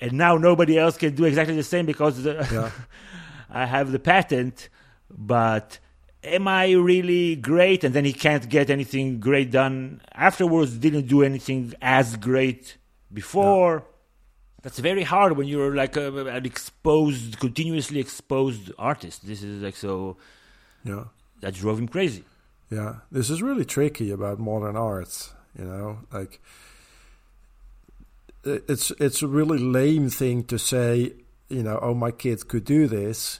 And now nobody else can do exactly the same because the, Yeah. I have the patent. But am I really great? And then he can't get anything great done afterwards, didn't do anything as great before. That's very hard when you're like a, an exposed, continuously exposed artist. This is like so. Yeah. That drove him crazy. Yeah, this is really tricky about modern art. You know, like it's it's a really lame thing to say. You know, oh, my kid could do this.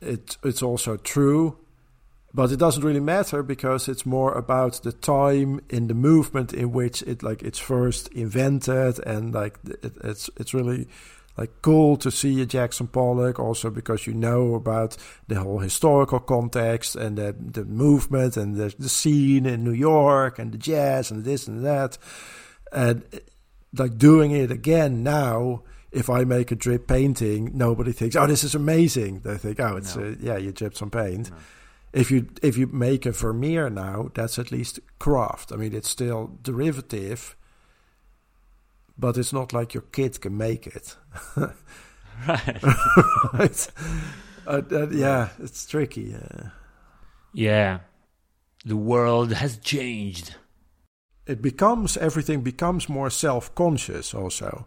It it's also true, but it doesn't really matter because it's more about the time in the movement in which it like it's first invented and like it, it's it's really like cool to see a Jackson Pollock also because you know about the whole historical context and the the movement and the, the scene in New York and the jazz and this and that. And like doing it again now if I make a drip painting nobody thinks oh this is amazing. They think oh it's No. uh, yeah you dripped some paint. If you if you make a Vermeer now that's at least craft. I mean it's still derivative but it's not like your kid can make it. Right. right. Uh, uh, yeah, it's tricky. Uh, Yeah. The world has changed. it becomes everything becomes more self-conscious also.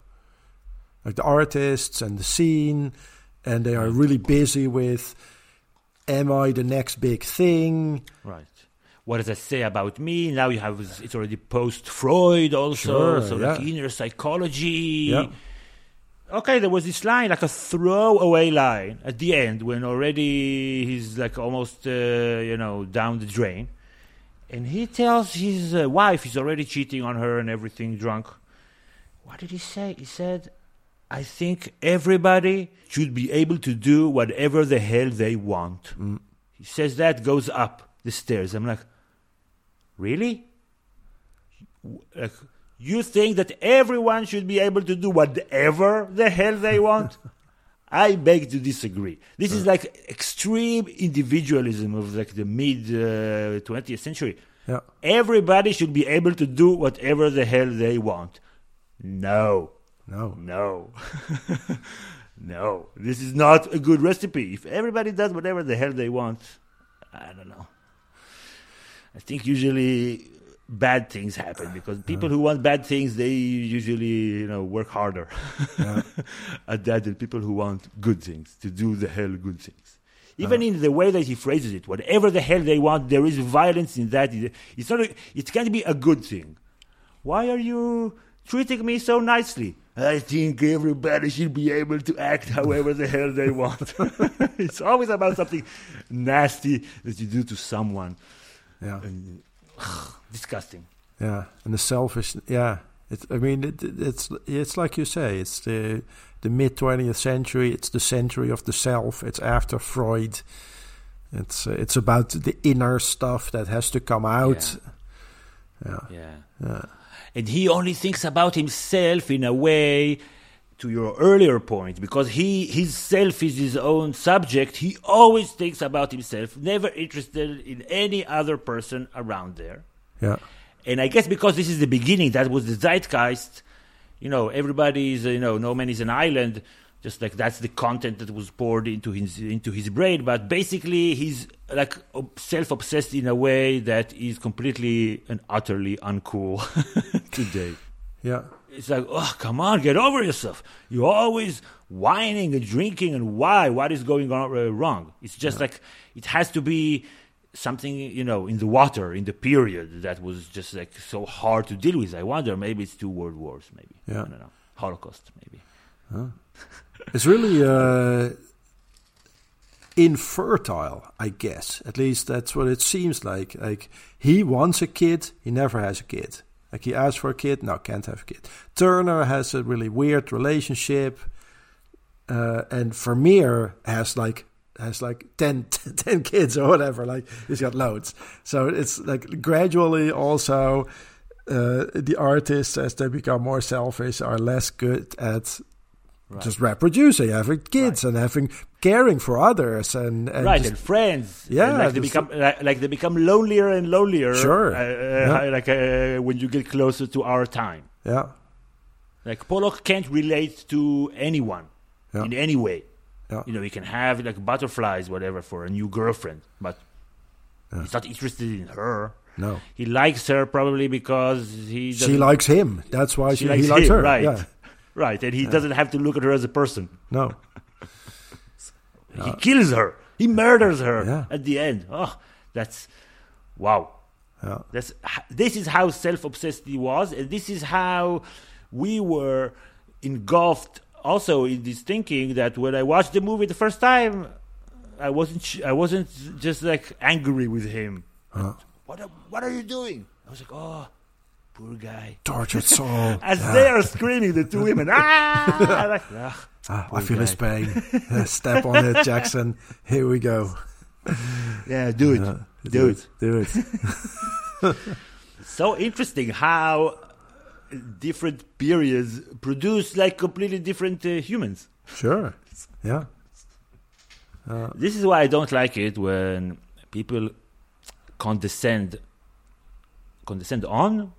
Like the artists and the scene, and they are really busy with, am I the next big thing? Right. What does that say about me? Now you have it's already post Freud also, Sure, so like inner psychology. Yeah. Okay, there was this line, like a throwaway line at the end when already he's like almost, uh, you know, down the drain. And he tells his uh, wife he's already cheating on her and everything drunk. What did he say? He said, I think everybody should be able to do whatever the hell they want. He says that, goes up the stairs. I'm like, really? Like, you think that everyone should be able to do whatever the hell they want? I beg to disagree. This is like extreme individualism of like the mid uh, 20th century. Yeah. Everybody should be able to do whatever the hell they want. No. No. No. no. This is not a good recipe. If everybody does whatever the hell they want, I don't know. I think usually bad things happen because uh-huh. people who want bad things they usually you know work harder uh-huh. at that than people who want good things to do the hell good things. Even uh-huh. in the way that he phrases it whatever the hell they want there is violence in that. It's not a, it can't be a good thing. Why are you treating me so nicely? I think everybody should be able to act however the hell they want. it's always about something nasty that you do to someone. Yeah. And, ugh, disgusting. Yeah, and the selfish. Yeah, it, I mean, it, it's it's like you say. It's the the mid twentieth century. It's the century of the self. It's after Freud. It's uh, it's about the inner stuff that has to come out. Yeah. Yeah. Yeah. yeah. And he only thinks about himself in a way to your earlier point because he his self is his own subject. He always thinks about himself never interested in any other person around there. Yeah. And i guess because this is the beginning that was the zeitgeist you know everybody is you know no man is an island just like that's the content that was poured into his into his brain. But basically he's like self-obsessed in a way that is completely and utterly uncool today. Yeah it's like, oh, come on, get over yourself. You're always whining and drinking, and why? What is going on uh, wrong? It's just yeah. like it has to be something, you know, in the water in the period that was just like so hard to deal with. I wonder, maybe it's two world wars, maybe. Yeah. I don't know. Holocaust, maybe. Huh. it's really uh, infertile, I guess. At least that's what it seems like. Like he wants a kid, he never has a kid. Like he asks for a kid, no, can't have a kid. Turner has a really weird relationship, uh, and Vermeer has like has like 10, 10 kids or whatever. Like he's got loads. So it's like gradually also uh, the artists as they become more selfish are less good at Right. just reproducing, having kids, right. and having caring for others, and, and right, just, and friends. Yeah, and like they become like, like, they become lonelier and lonelier. Sure, uh, yeah. like uh, when you get closer to our time. Yeah, like Pollock can't relate to anyone yeah. in any way. Yeah. You know, he can have like butterflies, whatever, for a new girlfriend, but yeah. he's not interested in her. No, he likes her probably because he. She likes him. That's why she, she likes he likes him, her. Right. Yeah. Right, and he Yeah. doesn't have to look at her as a person. No. He kills her. He murders her Yeah. at the end. Oh, that's wow. Yeah. That's this is how self-obsessed he was, and this is how we were engulfed also in this thinking that when I watched the movie the first time, I wasn't I wasn't just like angry with him. Huh. What are, what are you doing? I was like, oh, poor guy, Tortured soul. As Yeah. they are screaming, the two women, ah, like, ah, Ah, I feel his pain. Uh, Step on it, Jackson. Here we go. Yeah, do it. Yeah, do it. Do it. so interesting how different periods produce like completely different uh, humans. Sure. Yeah. Uh, This is why I don't like it when people condescend. Condescend on?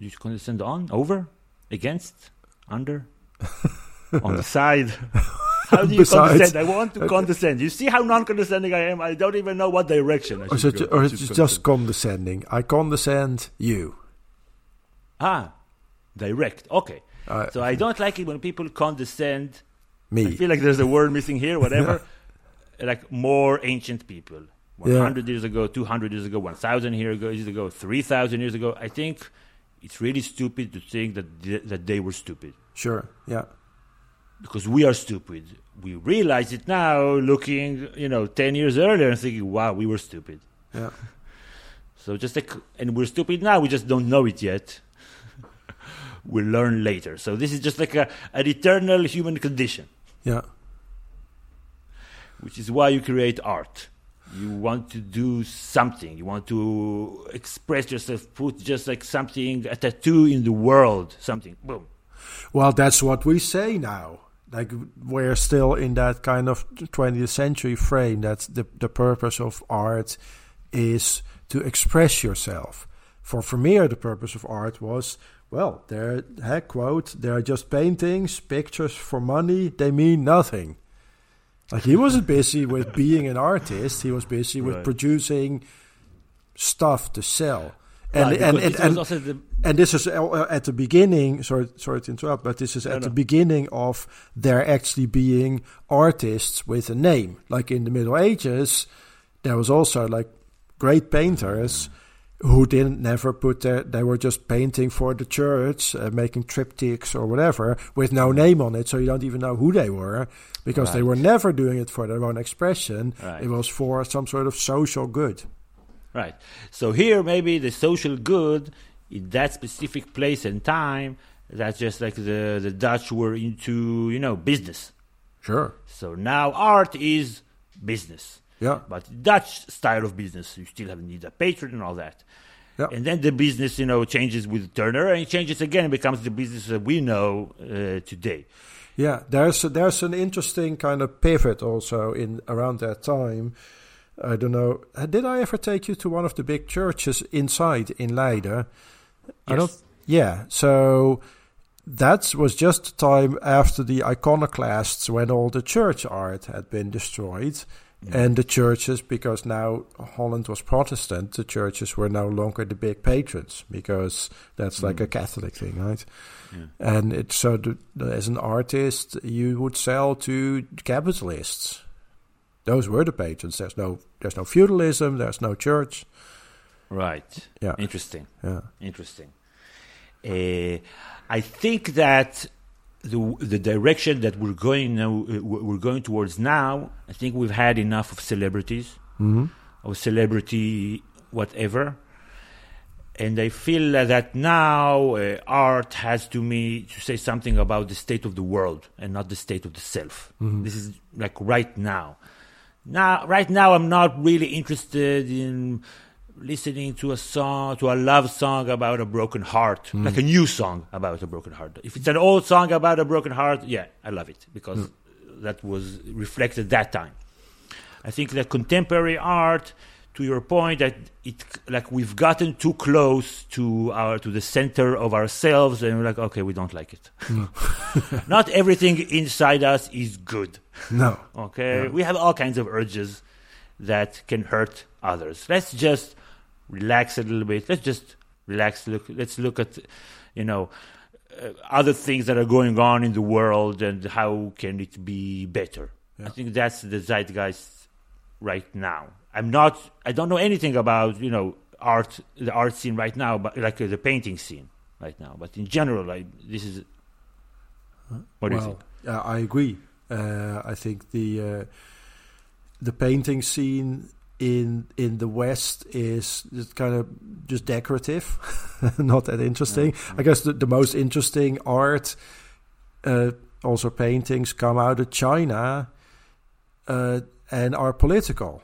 You condescend on? Over? Against? Under? on the side? How do you Besides. condescend? I want to Okay. condescend. You see how non condescending I am? I don't even know what direction I or should go. or it's just condescending? I condescend you. Ah, direct. Okay. Uh, so I don't like it when people condescend. Me. I feel like there's a word missing here, whatever. Like more ancient people. Yeah. 100 years ago, 200 years ago, 1,000 years ago 3,000 years ago. I think it's really stupid to think that, th- that they were stupid. Sure. Yeah. Because we are stupid. We realize it now, looking, you know, 10 years earlier and thinking, wow, we were stupid. Yeah. So just like, and we're stupid now, we just don't know it yet. we'll learn later. So this is just like a, an eternal human condition, Yeah. which is why you create art. You want to do something. You want to express yourself, put just like something, a tattoo in the world, something. Boom. Well, that's what we say now. Like we're still in that kind of 20th century frame. That the the purpose of art is to express yourself. For Vermeer, the purpose of art was well, they're quote, they're just paintings, pictures for money. They mean nothing. Like he wasn't busy with being an artist. He was busy with Right. producing stuff to sell. and Right, and and, and, the- and this is uh, at the beginning. Sorry, sorry to interrupt, but this is No, at the no. beginning of there actually being artists with a name. Like in the Middle Ages, there was also like great painters who didn't never put their. They were just painting for the church, uh, making triptychs or whatever, with no name on it, so you don't even know who they were because they were never doing it for their own expression. Right. It was for some sort of social good. Right. So here, maybe the social good in that specific place and time, that's just like the, the Dutch were into, you know, business. Sure. So now art is business. Yeah. But Dutch style of business, you still have need a patron and all that. Yeah. And then the business, you know, changes with Turner and it changes again and becomes the business that we know uh, today. Yeah, there's there's an interesting kind of pivot also in around that time. I don't know. uh, Did I ever take you to one of the big churches inside in Leiden? I don't. Yes. Yeah. So that was just the time after the iconoclasts, when all the church art had been destroyed, and the churches, because now Holland was Protestant, the churches were no longer the big patrons because that's like a Catholic thing, right? And it's so the- as an artist, you would sell to capitalists. Those were the patrons. There's no there's no feudalism. There's no church. Right. Yeah. Interesting. Yeah. Interesting. Uh, I think that the the direction that we're going now, uh, we're going towards now. I think we've had enough of celebrities, Mhm. of celebrity whatever, and I feel that now uh, art has to me to say something about the state of the world and not the state of the self. Mhm. This is like right now. Now, right now, I'm not really interested in listening to a song, to a love song about a broken heart, Mm. like a new song about a broken heart. If it's an old song about a broken heart, yeah, I love it because Mm. that was reflected that time. I think that contemporary art, to your point, that it like we've gotten too close to our to the center of ourselves, and we're like, okay, we don't like it. No. Not everything inside us is good. No. Okay, Yeah. we have all kinds of urges that can hurt others. Let's just relax a little bit. Let's just relax. Look, let's look at, you know, uh, other things that are going on in the world and how can it be better. I think that's the zeitgeist right now. I'm not. I don't know anything about you know art, the art scene right now, but like uh, the painting scene right now. But in general, like this is. What do you think? Yeah, I agree. Uh, I think the uh, the painting scene in in the West is just kind of just decorative, not that interesting. I guess the, the most interesting art, uh, also paintings, come out of China uh, and are political.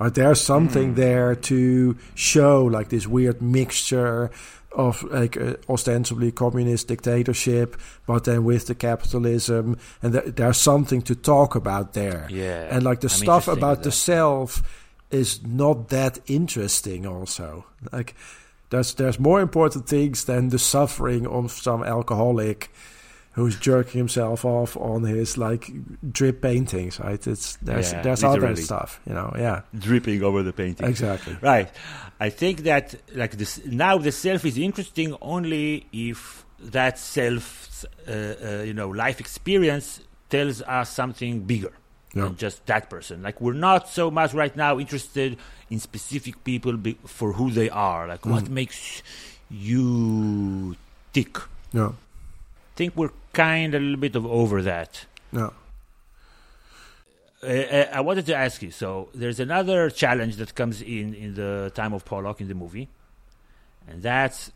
Right, there's something there to show like this weird mixture of like uh, ostensibly communist dictatorship, but then with the capitalism, and th- there's something to talk about there. Yeah, and like the I'm stuff about the self is not that interesting. Also, like there's there's more important things than the suffering of some alcoholic who's jerking himself off on his like drip paintings. Right? It's there's Yeah, there's other stuff. You know, yeah. dripping over the painting. Exactly. Right. I think that like this now the self is interesting only if that self, uh, uh, you know, life experience tells us something bigger Yeah. than just that person. Like we're not so much right now interested in specific people be- for who they are. Like what Mm. makes you tick. Yeah. think we're kind of a little bit of over that. No. Uh, I wanted to ask you. So there's another challenge that comes in in the time of Pollock in the movie, and that's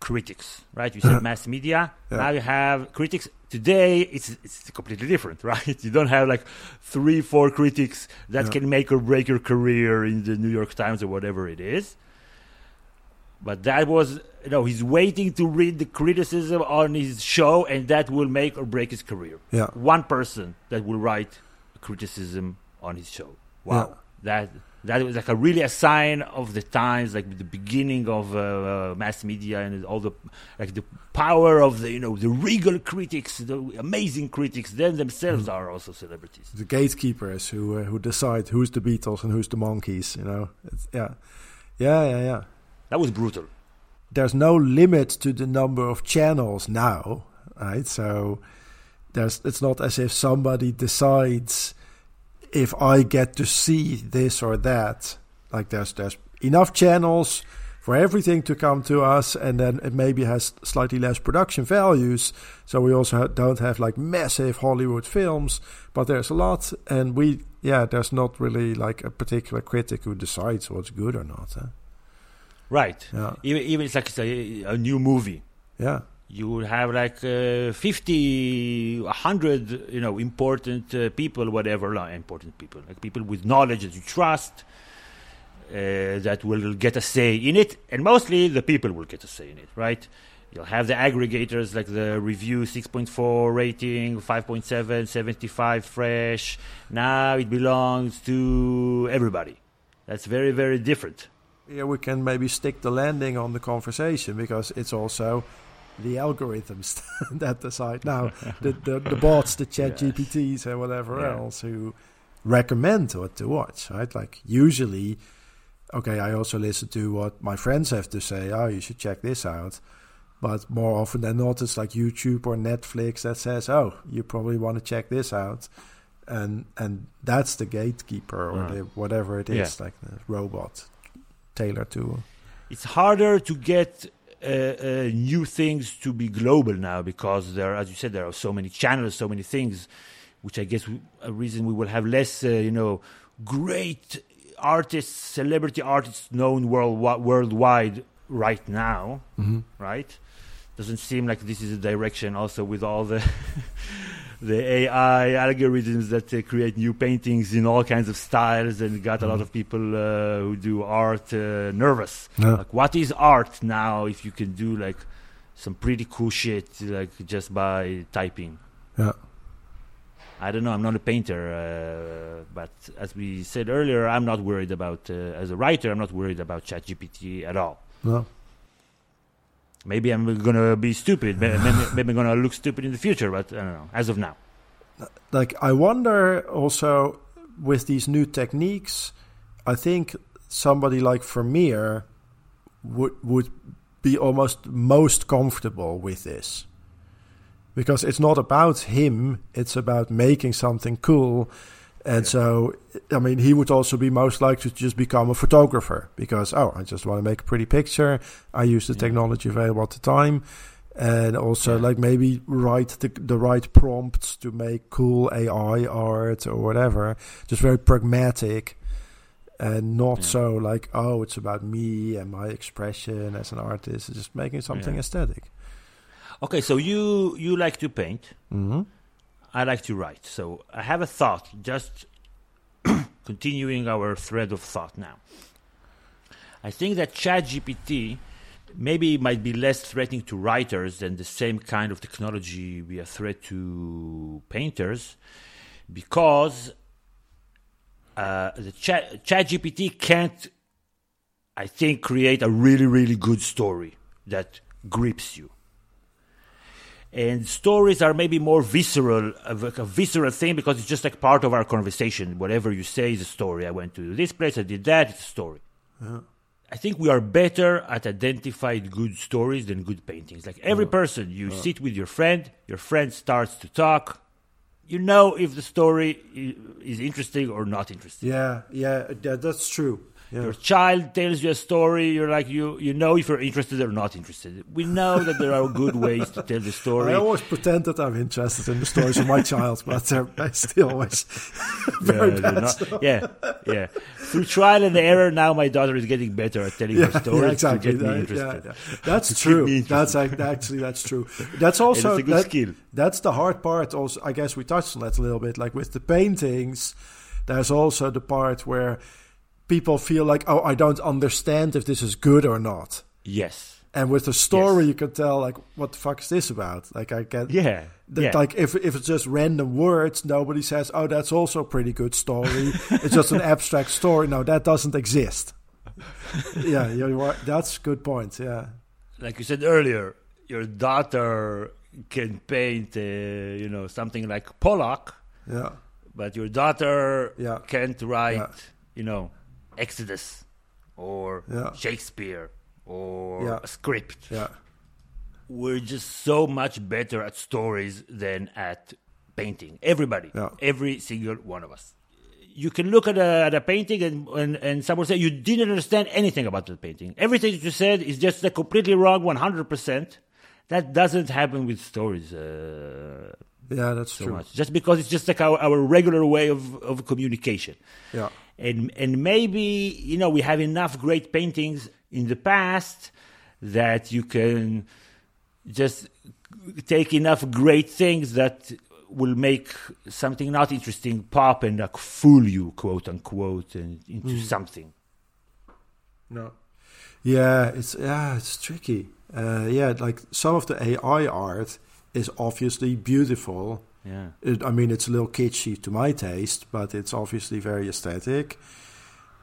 critics. Right? You said mass media. Yeah. Now you have critics. Today it's it's completely different, right? You don't have like three, four critics that Yeah. can make or break your career in the New York Times or whatever it is. But that was, you know, he's waiting to read the criticism on his show, and that will make or break his career. Yeah. One person that will write a criticism on his show. Wow. That that was like a really a sign of the times, like the beginning of uh, uh, mass media and all the like the power of the you know the regal critics, the amazing critics. Then themselves are also celebrities. the gatekeepers who uh, who decide who's the Beatles and who's the Monkees. You know, it's, yeah, yeah, yeah, yeah. That was brutal. There's no limit to the number of channels now, right? So there's it's not as if somebody decides if I get to see this or that. Like there's there's enough channels for everything to come to us, and then it maybe has slightly less production values. So we also don't have like massive Hollywood films, but there's a lot, and we yeah, there's not really like a particular critic who decides what's good or not. Huh? Right. Yeah. Even even it's like it's a, a new movie. Yeah. You would have like uh, 50, 100, you know, important uh, people, whatever, like important people, like people with knowledge that you trust, uh, that will get a say in it, and mostly the people will get a say in it, right? You'll have the aggregators like the review 6.4 rating, 5.7, 75 fresh. Now it belongs to everybody. That's very, very different. Yeah, we can maybe stick the landing on the conversation because it's also the algorithms that decide now the, the, the bots, the chat Yes. GPTs and whatever Yeah. else who recommend what to watch, right? Like usually, okay, I also listen to what my friends have to say. Oh, you should check this out. But more often than not, it's like YouTube or Netflix that says, "Oh, you probably want to check this out," and and that's the gatekeeper or Yeah. the, whatever it is, Yeah. like the robot tailored to. it's harder to get uh, uh, new things to be global now because there, as you said, there are so many channels, so many things, which I guess we, a reason we will have less, uh, you know, great artists, celebrity artists known world, worldwide right now, Mhm. right? Doesn't seem like this is a direction also with all the the AI algorithms that uh, create new paintings in all kinds of styles and got a lot of people uh, who do art uh, nervous. Yeah. Like, what is art now if you can do like some pretty cool shit like just by typing? Yeah. I don't know. I'm not a painter, uh, but as we said earlier, I'm not worried about. Uh, as a writer, I'm not worried about ChatGPT at all. No. Maybe I'm gonna be stupid. Maybe, maybe, I'm gonna look stupid in the future, but I don't know. As of now, like I wonder also with these new techniques, I think somebody like Vermeer would would be almost most comfortable with this. Because it's not about him, it's about making something cool. And so, I mean, he would also be most likely to just become a photographer because, oh, I just want to make a pretty picture. I use the technology available at the time. And also, like, maybe write the, the right prompts to make cool AI art or whatever. Just very pragmatic and not so like, oh, it's about me and my expression as an artist. It's just making something Yeah. aesthetic. okay. So you you like to paint. hmm I like to write. So I have a thought. Just continuing our thread of thought now. I think that ChatGPT maybe might be less threatening to writers than the same kind of technology be a threat to painters, because uh, the chat ChatGPT can't, I think, create a really really good story that grips you and stories are maybe more visceral, a, a visceral thing because it's just like part of our conversation. Whatever you say is a story. I went to this place, I did that. It's a story. I think we are better at identifying good stories than good paintings. Like every person, you sit with your friend, your friend starts to talk. You know if the story is interesting or not interesting. Yeah, yeah, that's true. Yeah. Your child tells you a story. You're like you. You know if you're interested or not interested. We know that there are good ways to tell the story. I always pretend that I'm interested in the stories of my child, but they're I still always very Yeah, bad. not- yeah, yeah. Through trial and error, now my daughter is getting better at telling her stories yeah, exactly. to get me interested. yeah, yeah. That's true. That's actually that's true. That's also a good that- skill. That's the hard part. Also, I guess we touched on that a little bit. Like with the paintings, there's also the part where people feel like, oh, I don't understand if this is good or not. Yes. And with the story, you can tell like, what the fuck is this about? Like, I get Yeah, that, yeah. Like if if it's just random words, nobody says, oh, that's also a pretty good story. it's just an abstract story. No, that doesn't exist. yeah, you're. That's good point. Yeah. Like you said earlier, your daughter can paint, uh, you know, something like Pollock. Yeah. But your daughter Yeah. can't write, Yeah. you know, Exodus or Yeah. Shakespeare or Yeah. a script. Yeah. We're just so much better at stories than at painting. Everybody, Yeah. every single one of us. You can look at a, at a painting and, and, and someone say you didn't understand anything about the painting. Everything that you said is just like completely wrong, 100%. That doesn't happen with stories. Uh, Yeah, that's so true. much. Just because it's just like our, our regular way of, of communication. Yeah. And and maybe you know we have enough great paintings in the past that you can just take enough great things that will make something not interesting pop and like fool you, quote unquote, and into Mm. something. No. Yeah, it's yeah, it's tricky. Uh, yeah, like some of the AI art is obviously beautiful. Yeah. It, I mean, it's a little kitschy to my taste, but it's obviously very aesthetic.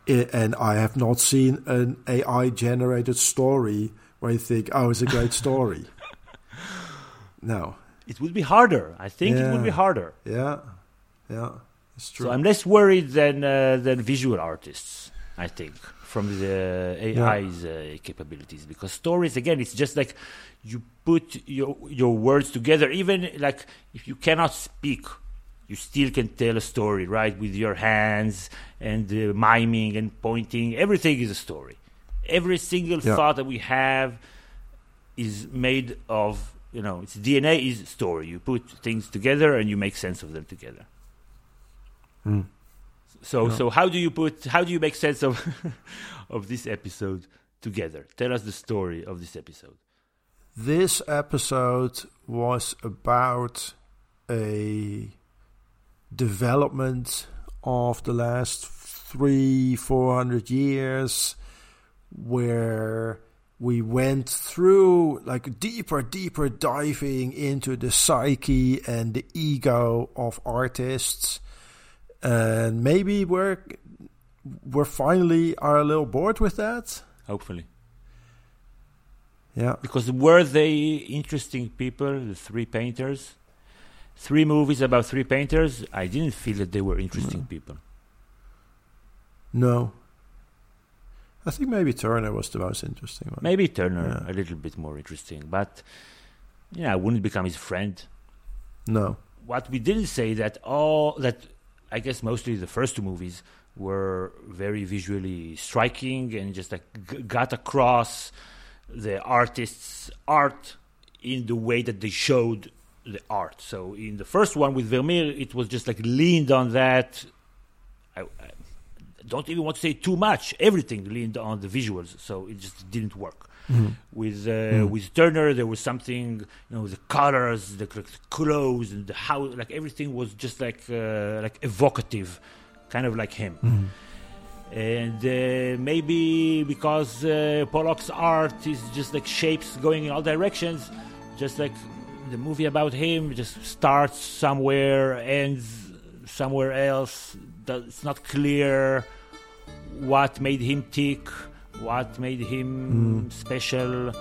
I and I have not seen an AI generated story where you think, "Oh, it's a great story." no. It would be harder. I think it would be harder. Yeah, yeah, it's true. So I'm less worried than uh, than visual artists. I think from the AI's uh, capabilities because stories again, it's just like you put your your words together. Even like if you cannot speak, you still can tell a story, right? With your hands and uh, miming and pointing, everything is a story. Every single Yeah. thought that we have is made of you know its DNA is story. You put things together and you make sense of them together. Mm. So Yeah. so how do you put how do you make sense of of this episode together? Tell us the story of this episode. This episode was about a development of the last three, four hundred years where we went through like deeper, deeper diving into the psyche and the ego of artists. And maybe we're we're finally are a little bored with that. Hopefully. Yeah. Because were they interesting people, the three painters? Three movies about three painters, I didn't feel that they were interesting people. No. I think maybe Turner was the most interesting one. Maybe Turner Yeah. a little bit more interesting, but yeah, I wouldn't become his friend. No. What we didn't say that all that I guess mostly the first two movies were very visually striking and just like g- got across the artist's art in the way that they showed the art. So in the first one with Vermeer, it was just like leaned on that. I, I don't even want to say too much. Everything leaned on the visuals, so it just didn't work. Mhm. With uh, Mm. with Turner, there was something, you know, the colors, the, the clothes, and the how, like everything was just like uh, like evocative, kind of like him. Mhm. And uh, maybe because uh, Pollock's art is just like shapes going in all directions, just like the movie about him just starts somewhere, ends somewhere else. It's not clear what made him tick, what made him special,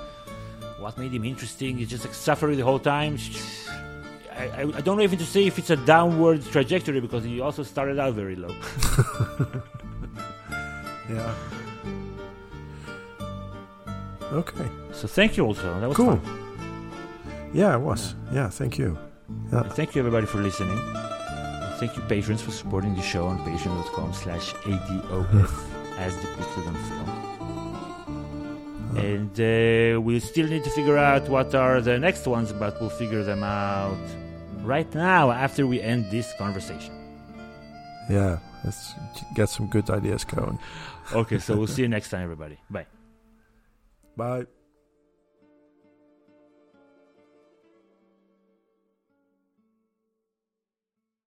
what made him interesting. He's just like suffering the whole time. I, I, I don't know even to say if it's a downward trajectory because he also started out very low. Yeah. Okay. So thank you also. That was Cool. fun. Yeah, it was. Yeah, thank you. Yeah. Thank you everybody for listening. And thank you patrons for supporting the show on patreon.com slash ADOF as depicted on film. And uh, we'll still need to figure out what are the next ones, but we'll figure them out right now after we end this conversation. Yeah, let's get some good ideas going. Okay, so we'll see you next time, everybody. Bye. Bye.